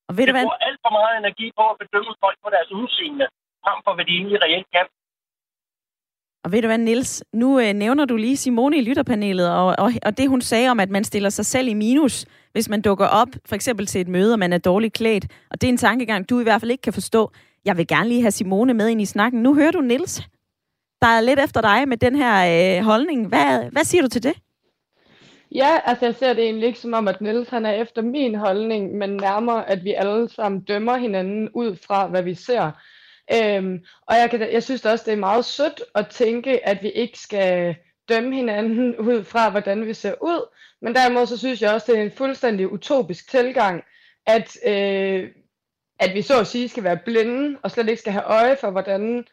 Og ved du hvad? bruger alt for meget energi på at bedømme folk på deres udseende, frem for hvad de egentlig reelt kan. Og ved du hvad, Nils? Nu øh, nævner du lige Simone i lytterpanelet, og, og, og det hun sagde om, at man stiller sig selv i minus, hvis man dukker op, for eksempel til et møde, og man er dårligt klædt. Og det er en tankegang, du i hvert fald ikke kan forstå. Jeg vil gerne lige have Simone med ind i snakken. Nu hører du Nils, der er lidt efter dig med den her øh, holdning. Hvad, hvad siger du til det? Ja, altså jeg ser det egentlig ikke som om, at Niels han er efter min holdning, men nærmere, at vi alle sammen dømmer hinanden ud fra, hvad vi ser. Øhm, og jeg, kan, jeg synes også, det er meget sødt at tænke, at vi ikke skal dømme hinanden ud fra, hvordan vi ser ud. Men derimod så synes jeg også, det er en fuldstændig utopisk tilgang, at, øh, at vi så at sige skal være blinde, og slet ikke skal have øje for, hvordan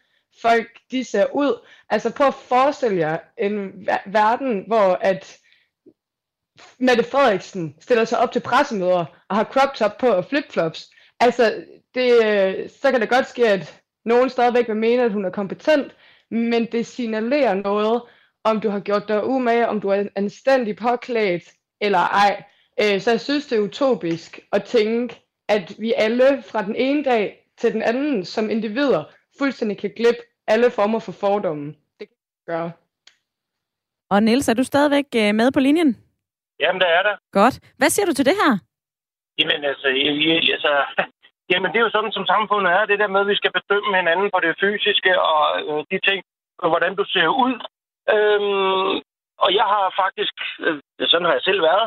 folk de ser ud. Altså prøv at forestille jer en verden, hvor at Mette Frederiksen stiller sig op til pressemøder og har crop top på og flipflops. Altså, det, øh, så kan det godt ske, at nogen stadigvæk vil mene, at hun er kompetent, men det signalerer noget, om du har gjort dig umage, om du er anstændig påklædt eller ej. Øh, så jeg synes, det er utopisk at tænke, at vi alle fra den ene dag til den anden som individer fuldstændig kan glippe alle former for fordomme. Det kan vi gøre. Og Niels, er du stadigvæk øh, med på linjen? Jamen, det er der. Godt. Hvad siger du til det her? Jamen, altså, jeg, jeg, altså jamen, det er jo sådan, som samfundet er. Det der med, at vi skal bedømme hinanden på det fysiske og øh, de ting, og hvordan du ser ud. Øhm, og jeg har faktisk, øh, sådan har jeg selv været,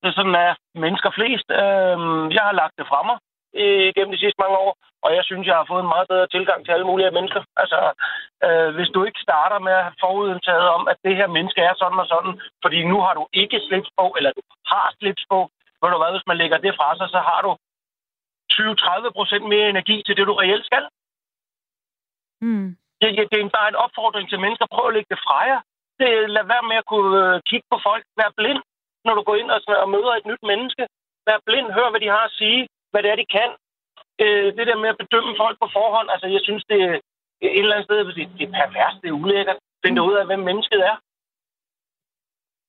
det er sådan er mennesker flest. Øh, jeg har lagt det fra mig øh, gennem de sidste mange år, og jeg synes, jeg har fået en meget bedre tilgang til alle mulige mennesker. Altså, øh, hvis du ikke starter med at have forudindtaget om, at det her menneske er sådan og sådan, fordi nu har du ikke slips på, eller du har slips på, ved du hvad, hvis man lægger det fra sig, så har du 20-30 procent mere energi til det, du reelt skal. Mm. Det, det er bare en opfordring til mennesker. Prøv at lægge det fra jer. Det, lad være med at kunne øh, kigge på folk. Vær blind, når du går ind og, og møder et nyt menneske. Vær blind, hør, hvad de har at sige, hvad det er, de kan. Øh, det der med at bedømme folk på forhånd, altså jeg synes, det er et eller andet sted, det, det er pervers, det er ulækkert. Finde ud af, hvem mennesket er.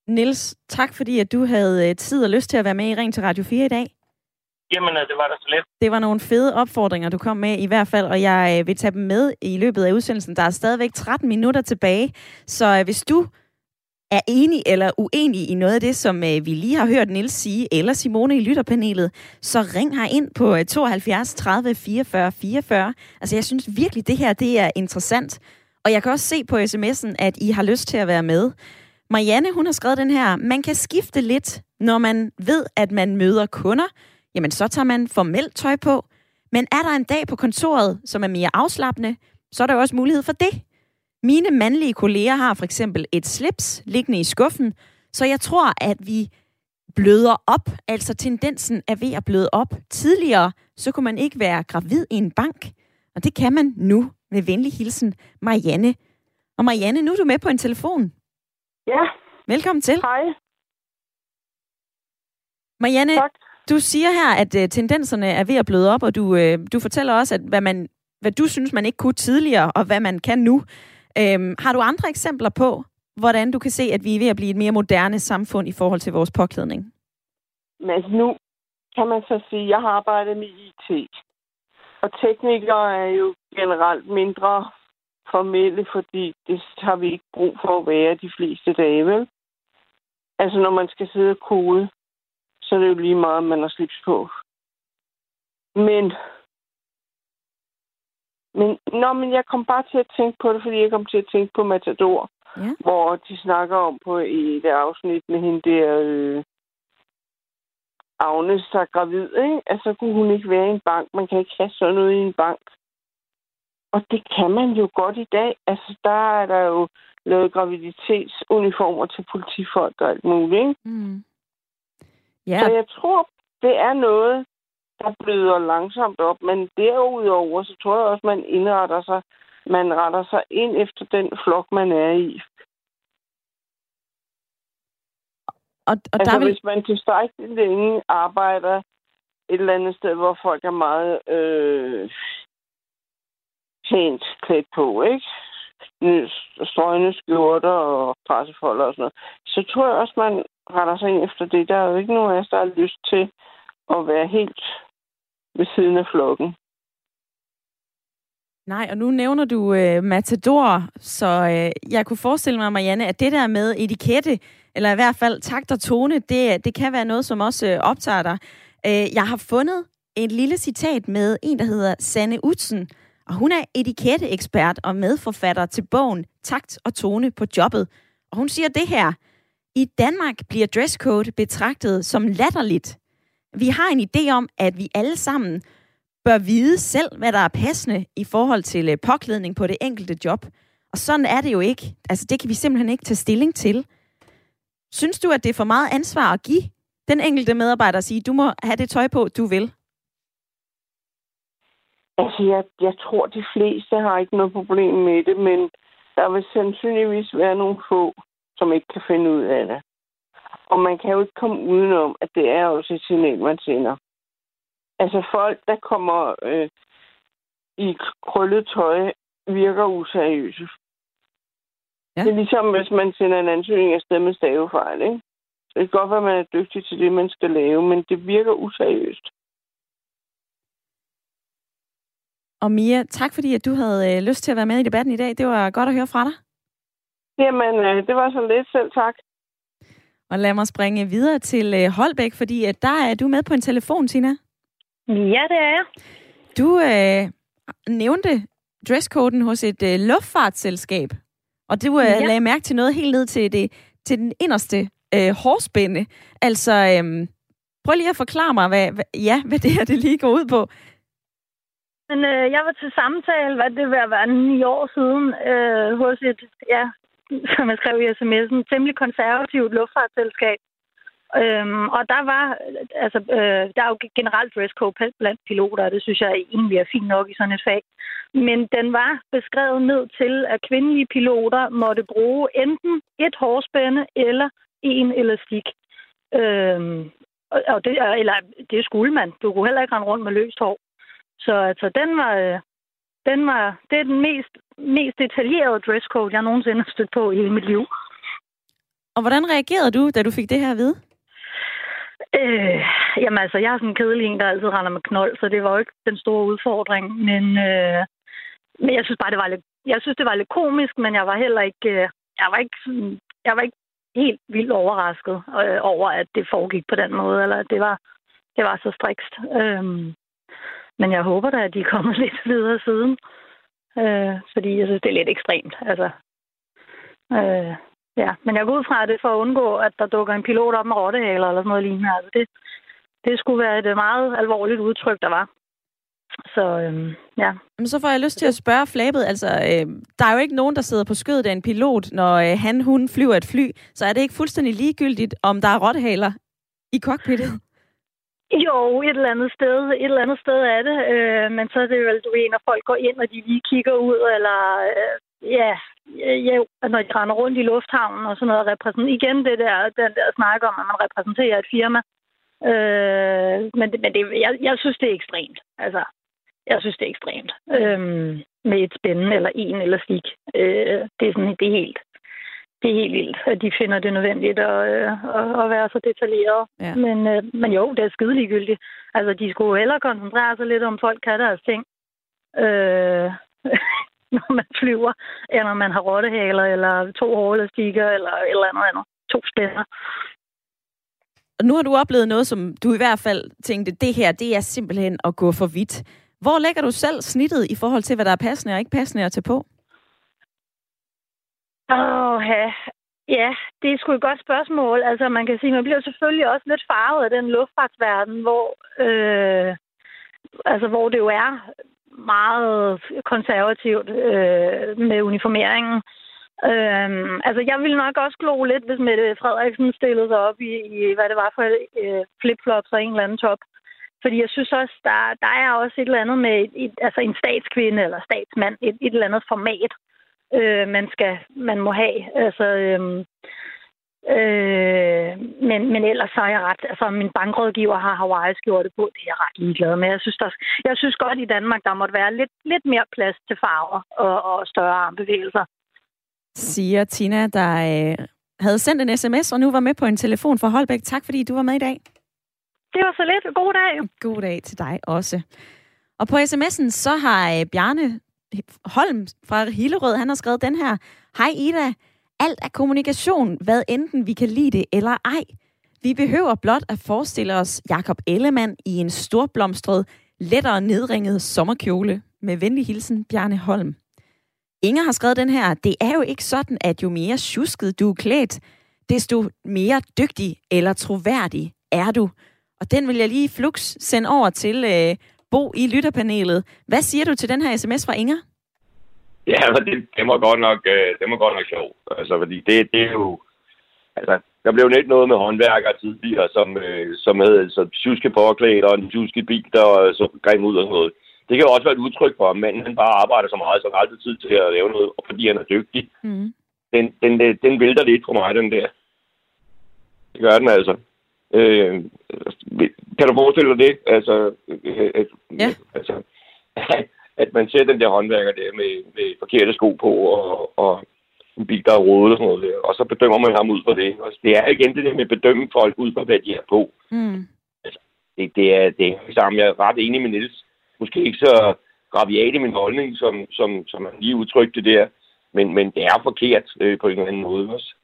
Nils, tak fordi at du havde øh, tid og lyst til at være med i Ring til Radio 4 i dag. Jamen, øh, det var da så let. Det var nogle fede opfordringer, du kom med i hvert fald, og jeg øh, vil tage dem med i løbet af udsendelsen. Der er stadigvæk 13 minutter tilbage, så øh, hvis du er enig eller uenig i noget af det, som vi lige har hørt Nils sige, eller Simone i lytterpanelet, så ring her ind på 72 30 44 44. Altså, jeg synes virkelig, det her det er interessant. Og jeg kan også se på sms'en, at I har lyst til at være med. Marianne, hun har skrevet den her, man kan skifte lidt, når man ved, at man møder kunder, jamen så tager man formelt tøj på. Men er der en dag på kontoret, som er mere afslappende, så er der jo også mulighed for det. Mine mandlige kolleger har for eksempel et slips liggende i skuffen, så jeg tror, at vi bløder op, altså tendensen er ved at bløde op. Tidligere, så kunne man ikke være gravid i en bank, og det kan man nu med venlig hilsen, Marianne. Og Marianne, nu er du med på en telefon. Ja. Velkommen til. Hej. Marianne, tak du siger her, at øh, tendenserne er ved at bløde op, og du, øh, du fortæller også, at hvad, man, hvad du synes, man ikke kunne tidligere, og hvad man kan nu. Um, har du andre eksempler på, hvordan du kan se, at vi er ved at blive et mere moderne samfund i forhold til vores påklædning? Men altså nu kan man så sige, at jeg har arbejdet med IT. Og teknikere er jo generelt mindre formelle, fordi det har vi ikke brug for at være de fleste dage, vel? Altså, når man skal sidde og kode, så er det jo lige meget, om man har slips på. Men, men, nå, men jeg kom bare til at tænke på det, fordi jeg kom til at tænke på Matador, ja. hvor de snakker om på i det afsnit med hende der, øh, Agnes er gravid, ikke? Altså, kunne hun ikke være i en bank? Man kan ikke have sådan noget i en bank. Og det kan man jo godt i dag. Altså, der er der jo lavet graviditetsuniformer til politifolk og alt muligt, ikke? Mm. Ja. Så jeg tror, det er noget, der bløder langsomt op. Men derudover, så tror jeg også, man indretter sig, man retter sig ind efter den flok, man er i. Og, og altså, der vil... hvis man tilstrækkeligt længe arbejder et eller andet sted, hvor folk er meget øh, pænt klædt på, ikke? Øh, strøgne skjorter og pressefolder og sådan noget, så tror jeg også, man retter sig ind efter det. Der er jo ikke nogen af os, der har lyst til at være helt ved siden af flokken. Nej, og nu nævner du øh, Matador, så øh, jeg kunne forestille mig, Marianne, at det der med etikette, eller i hvert fald takt og tone, det, det kan være noget, som også øh, optager dig. Øh, jeg har fundet et lille citat med en, der hedder Sanne Utsen, og hun er etiketteekspert og medforfatter til bogen Takt og tone på jobbet. Og hun siger det her. I Danmark bliver dresscode betragtet som latterligt. Vi har en idé om, at vi alle sammen bør vide selv, hvad der er passende i forhold til øh, påklædning på det enkelte job. Og sådan er det jo ikke. Altså, det kan vi simpelthen ikke tage stilling til. Synes du, at det er for meget ansvar at give den enkelte medarbejder at sige, du må have det tøj på, du vil? Altså, jeg, jeg tror, de fleste har ikke noget problem med det, men der vil sandsynligvis være nogle få, som ikke kan finde ud af det. Og man kan jo ikke komme udenom, at det er også et signal, man sender. Altså folk, der kommer øh, i krøllet tøj, virker useriøse. Ja. Det er ligesom, hvis man sender en ansøgning afsted med stavefejl, ikke? Det kan godt være, at man er dygtig til det, man skal lave, men det virker useriøst. Og Mia, tak fordi at du havde øh, lyst til at være med i debatten i dag. Det var godt at høre fra dig. Jamen, øh, det var så lidt selv tak. Og lad mig springe videre til øh, Holbæk, fordi at der er du med på en telefon, Tina. Ja, det er jeg. Du øh, nævnte dresscoden hos et øh, luftfartsselskab, og du øh, ja. lagde mærke til noget helt ned til, det, til den inderste øh, hårspænde. Altså, øh, prøv lige at forklare mig, hvad, hvad, ja, hvad det her det lige går ud på. Men øh, jeg var til samtale, hvad det vil være ni år siden, øh, hos et, ja, som jeg skrev i sms'en, temmelig konservativt luftfartsselskab. Øhm, og der var, altså, øh, der er jo generelt dresscode blandt piloter, og det synes jeg egentlig er fint nok i sådan et fag. Men den var beskrevet ned til, at kvindelige piloter måtte bruge enten et hårspænde eller en elastik. Øhm, og det, eller det skulle man. Du kunne heller ikke rende rundt med løst hår. Så altså, den var, øh, den var, det er den mest, mest detaljerede dresscode, jeg nogensinde har stødt på i mit liv. Og hvordan reagerede du, da du fik det her at vide? Øh, jamen altså, jeg er sådan en kedelig en, der altid render med knold, så det var jo ikke den store udfordring. Men, øh, men jeg synes bare, det var lidt, jeg synes, det var lidt komisk, men jeg var heller ikke, øh, jeg var ikke, sådan, jeg var ikke helt vildt overrasket øh, over, at det foregik på den måde, eller at det var, det var så strikst. Øh, men jeg håber da, at de er kommet lidt videre siden. Øh, fordi jeg synes, det er lidt ekstremt. Altså, øh, ja. Men jeg går ud fra, det for at undgå, at der dukker en pilot op med rottehaler eller sådan noget lignende. Altså, det, det skulle være et øh, meget alvorligt udtryk, der var. Så øhm, ja. Men så får jeg lyst til at spørge flabet, altså øh, der er jo ikke nogen, der sidder på skødet af en pilot, når øh, han, hun flyver et fly, så er det ikke fuldstændig ligegyldigt, om der er rottehaler i cockpittet? Jo, et eller andet sted. Et eller andet sted er det. Øh, men så er det jo, du ved, når folk går ind, og de lige kigger ud, eller øh, ja, ja, når de render rundt i lufthavnen og sådan noget, repræsenterer igen det der, den der snak om, at man repræsenterer et firma. Øh, men men det, jeg, jeg synes, det er ekstremt. Altså, jeg synes, det er ekstremt. Øh, med et spændende eller en eller slik. Øh, det er sådan, det er helt, det er helt vildt, at de finder det nødvendigt at, øh, at, være så detaljeret. Ja. Men, øh, men jo, det er skide ligegyldigt. Altså, de skulle hellere koncentrere sig lidt om, folk kan deres ting. Øh, når man flyver, end når man har rottehaler, eller to hårelastikker, eller et eller andet andet. To spænder. Og nu har du oplevet noget, som du i hvert fald tænkte, det her, det er simpelthen at gå for vidt. Hvor lægger du selv snittet i forhold til, hvad der er passende og ikke passende at tage på? Åh, ja. ja, det er sgu et godt spørgsmål. Altså, man kan sige, man bliver selvfølgelig også lidt farvet af den luftfartsverden, hvor, øh, altså, hvor det jo er meget konservativt øh, med uniformeringen. Øhm, altså, jeg ville nok også glo lidt, hvis Mette Frederiksen stillede sig op i, i hvad det var for øh, flipflops og en eller anden top. Fordi jeg synes også, der, der er også et eller andet med et, et, altså en statskvinde eller statsmand, et, et eller andet format, øh, man, skal, man må have. Altså, øh, øh, men, men ellers så er jeg ret... Altså, min bankrådgiver har Hawaii gjort det på. Det er jeg ret ligeglad med. Jeg synes, der, jeg synes godt i Danmark, der måtte være lidt, lidt mere plads til farver og, og større armbevægelser siger Tina, der øh, havde sendt en sms og nu var med på en telefon fra Holbæk. Tak fordi du var med i dag. Det var så lidt. God dag. God dag til dig også. Og på sms'en så har øh, Bjarne Holm fra Hillerød, han har skrevet den her. Hej Ida, alt er kommunikation, hvad enten vi kan lide det eller ej. Vi behøver blot at forestille os Jakob Ellemann i en storblomstret, lettere nedringet sommerkjole. Med venlig hilsen, Bjarne Holm. Inger har skrevet den her. Det er jo ikke sådan, at jo mere tjusket du er klædt, desto mere dygtig eller troværdig er du. Og den vil jeg lige flux sende over til øh, Bo i lytterpanelet. Hvad siger du til den her sms fra Inger? Ja, det, det var godt nok, øh, det var godt nok sjovt. Altså, fordi det, det er jo... Altså, der blev net noget med håndværkere tidligere, som, øh, som havde så tjuske påklædt og en tjuske bil, der så grim ud og sådan noget. Det kan jo også være et udtryk for, at manden han bare arbejder så meget, så han har altid tid til at lave noget, fordi han er dygtig. Mm. Den, den, den vælter lidt for mig, den der. Det gør den altså. Øh, kan du forestille dig det? Altså, øh, at, ja. altså at man ser den der håndværker der med, med forkerte sko på og, og en bil, der er rodet og sådan noget der, og så bedømmer man ham ud fra det. Altså, det er igen det der med at bedømme folk ud fra, hvad de er på. Mm. Altså, det, det, er, det samme. Jeg er ret enig med Niels måske ikke så rabiat i min holdning, som, som, som han lige udtrykte der. Men, men det er forkert øh, på en eller anden måde også.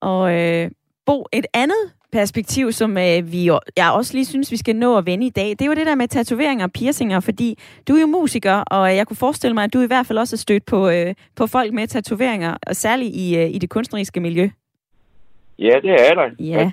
Og øh, Bo, et andet perspektiv, som øh, vi, jeg også lige synes, vi skal nå at vende i dag, det er jo det der med tatoveringer og piercinger, fordi du er jo musiker, og jeg kunne forestille mig, at du i hvert fald også er stødt på, øh, på folk med tatoveringer, og særligt i, øh, i det kunstneriske miljø. Ja, det er der. Ja.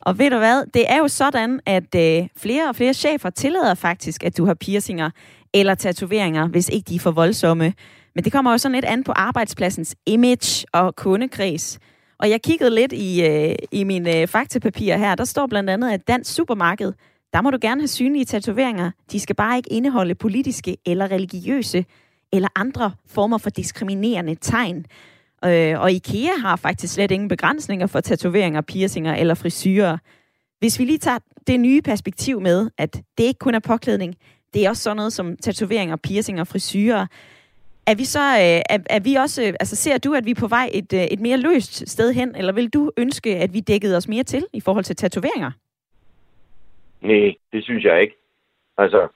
Og ved du hvad, det er jo sådan, at øh, flere og flere chefer tillader faktisk, at du har piercinger eller tatoveringer, hvis ikke de er for voldsomme. Men det kommer jo sådan lidt an på arbejdspladsens image og kundekreds. Og jeg kiggede lidt i, øh, i mine øh, faktapapirer her. Der står blandt andet, at dansk supermarked, der må du gerne have synlige tatoveringer. De skal bare ikke indeholde politiske eller religiøse eller andre former for diskriminerende tegn. Øh, og IKEA har faktisk slet ingen begrænsninger for tatoveringer, piercinger eller frisyrer. Hvis vi lige tager det nye perspektiv med, at det ikke kun er påklædning, det er også sådan noget som tatoveringer, piercinger, frisyrer. Er vi så, øh, er, er vi også, altså ser du, at vi er på vej et, øh, et mere løst sted hen, eller vil du ønske, at vi dækkede os mere til i forhold til tatoveringer? Nej, det synes jeg ikke. Altså,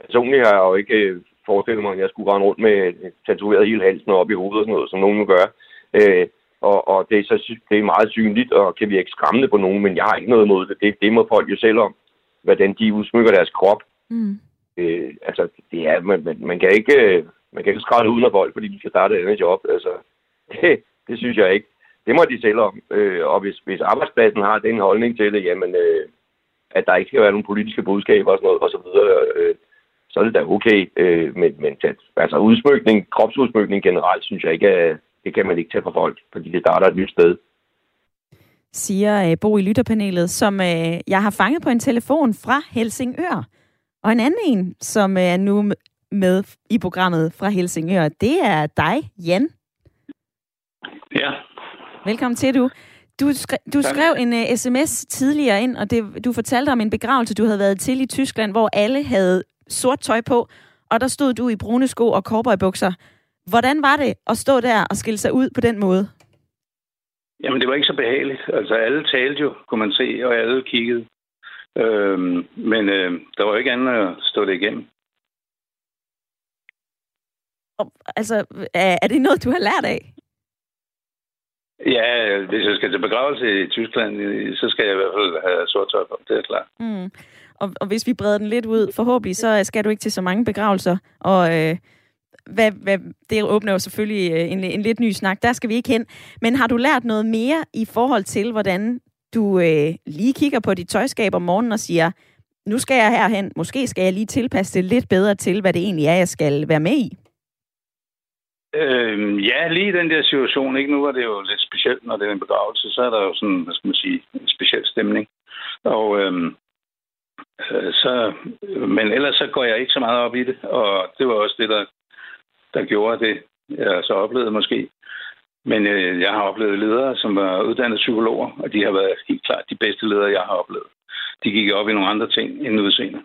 personligt har jeg jo ikke øh, forestillet mig, at jeg skulle rende rundt med tatoveret hele halsen og op i hovedet og sådan noget, som nogen nu gør. Øh, og, og det, er så, det er meget synligt og kan virke skræmmende på nogen, men jeg har ikke noget imod det. Det, det må folk jo selv om, hvordan de udsmykker deres krop. Mm. Øh, altså, det er, man, man, man kan ikke, man kan ikke skrælle uden af vold, fordi de skal starte et andet job. Altså, det, det synes jeg ikke. Det må de selv om. Øh, og hvis, hvis arbejdspladsen har den holdning til det, jamen, øh, at der ikke skal være nogen politiske budskaber og sådan noget, og så videre, øh, så er det da okay. Øh, men, men altså udsmykning, kropsudsmykning generelt, synes jeg ikke er, det kan man ikke tage fra folk, fordi det starter et nyt sted. Siger øh, Bo i lytterpanelet, som øh, jeg har fanget på en telefon fra Helsingør. Og en anden en, som øh, er nu med i programmet fra Helsingør, det er dig, Jan. Ja. Velkommen til, du. Du, skrev, du skrev en uh, sms tidligere ind, og det, du fortalte om en begravelse, du havde været til i Tyskland, hvor alle havde sort tøj på, og der stod du i brune sko og cowboybukser. Hvordan var det at stå der og skille sig ud på den måde? Jamen, det var ikke så behageligt. Altså, alle talte jo, kunne man se, og alle kiggede. Øhm, men øh, der var jo ikke andet at stå det igennem. Altså, er, er det noget, du har lært af? Ja, hvis jeg skal til begravelse i Tyskland, så skal jeg i hvert fald have sort tøj på. Det er klart. Mm. Og, og hvis vi breder den lidt ud, forhåbentlig, så skal du ikke til så mange begravelser. Og øh, hvad, hvad, det åbner jo selvfølgelig øh, en, en lidt ny snak. Der skal vi ikke hen. Men har du lært noget mere i forhold til, hvordan du øh, lige kigger på dit tøjskab om morgenen og siger, nu skal jeg herhen, måske skal jeg lige tilpasse det lidt bedre til, hvad det egentlig er, jeg skal være med i? Øhm, ja, lige den der situation. Ikke? Nu var det jo lidt specielt, når det er en begravelse. Så er der jo sådan, hvad skal man sige, en speciel stemning. Og øhm, øh, så, men ellers så går jeg ikke så meget op i det. Og det var også det, der, der gjorde det, jeg så oplevede måske. Men øh, jeg har oplevet ledere, som var uddannede psykologer, og de har været helt klart de bedste ledere, jeg har oplevet. De gik op i nogle andre ting end udseende.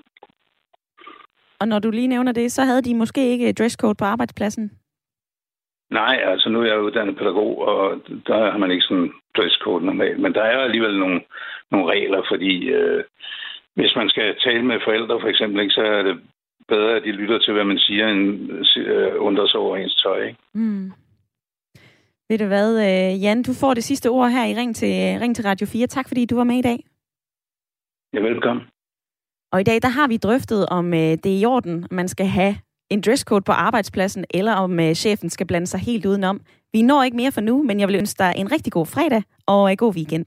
Og når du lige nævner det, så havde de måske ikke dresscode på arbejdspladsen? Nej, altså nu er jeg uddannet pædagog, og der har man ikke sådan dresscode normalt. Men der er alligevel nogle, nogle regler, fordi øh, hvis man skal tale med forældre for eksempel, ikke, så er det bedre, at de lytter til, hvad man siger, end øh, undrer sig over ens tøj. Ikke? Mm. Ved du hvad, øh, Jan, du får det sidste ord her i Ring til, Ring til Radio 4. Tak fordi du var med i dag. Ja, velkommen. Og i dag, der har vi drøftet, om øh, det er i orden, man skal have en dresscode på arbejdspladsen, eller om øh, chefen skal blande sig helt udenom. Vi når ikke mere for nu, men jeg vil ønske dig en rigtig god fredag og en god weekend.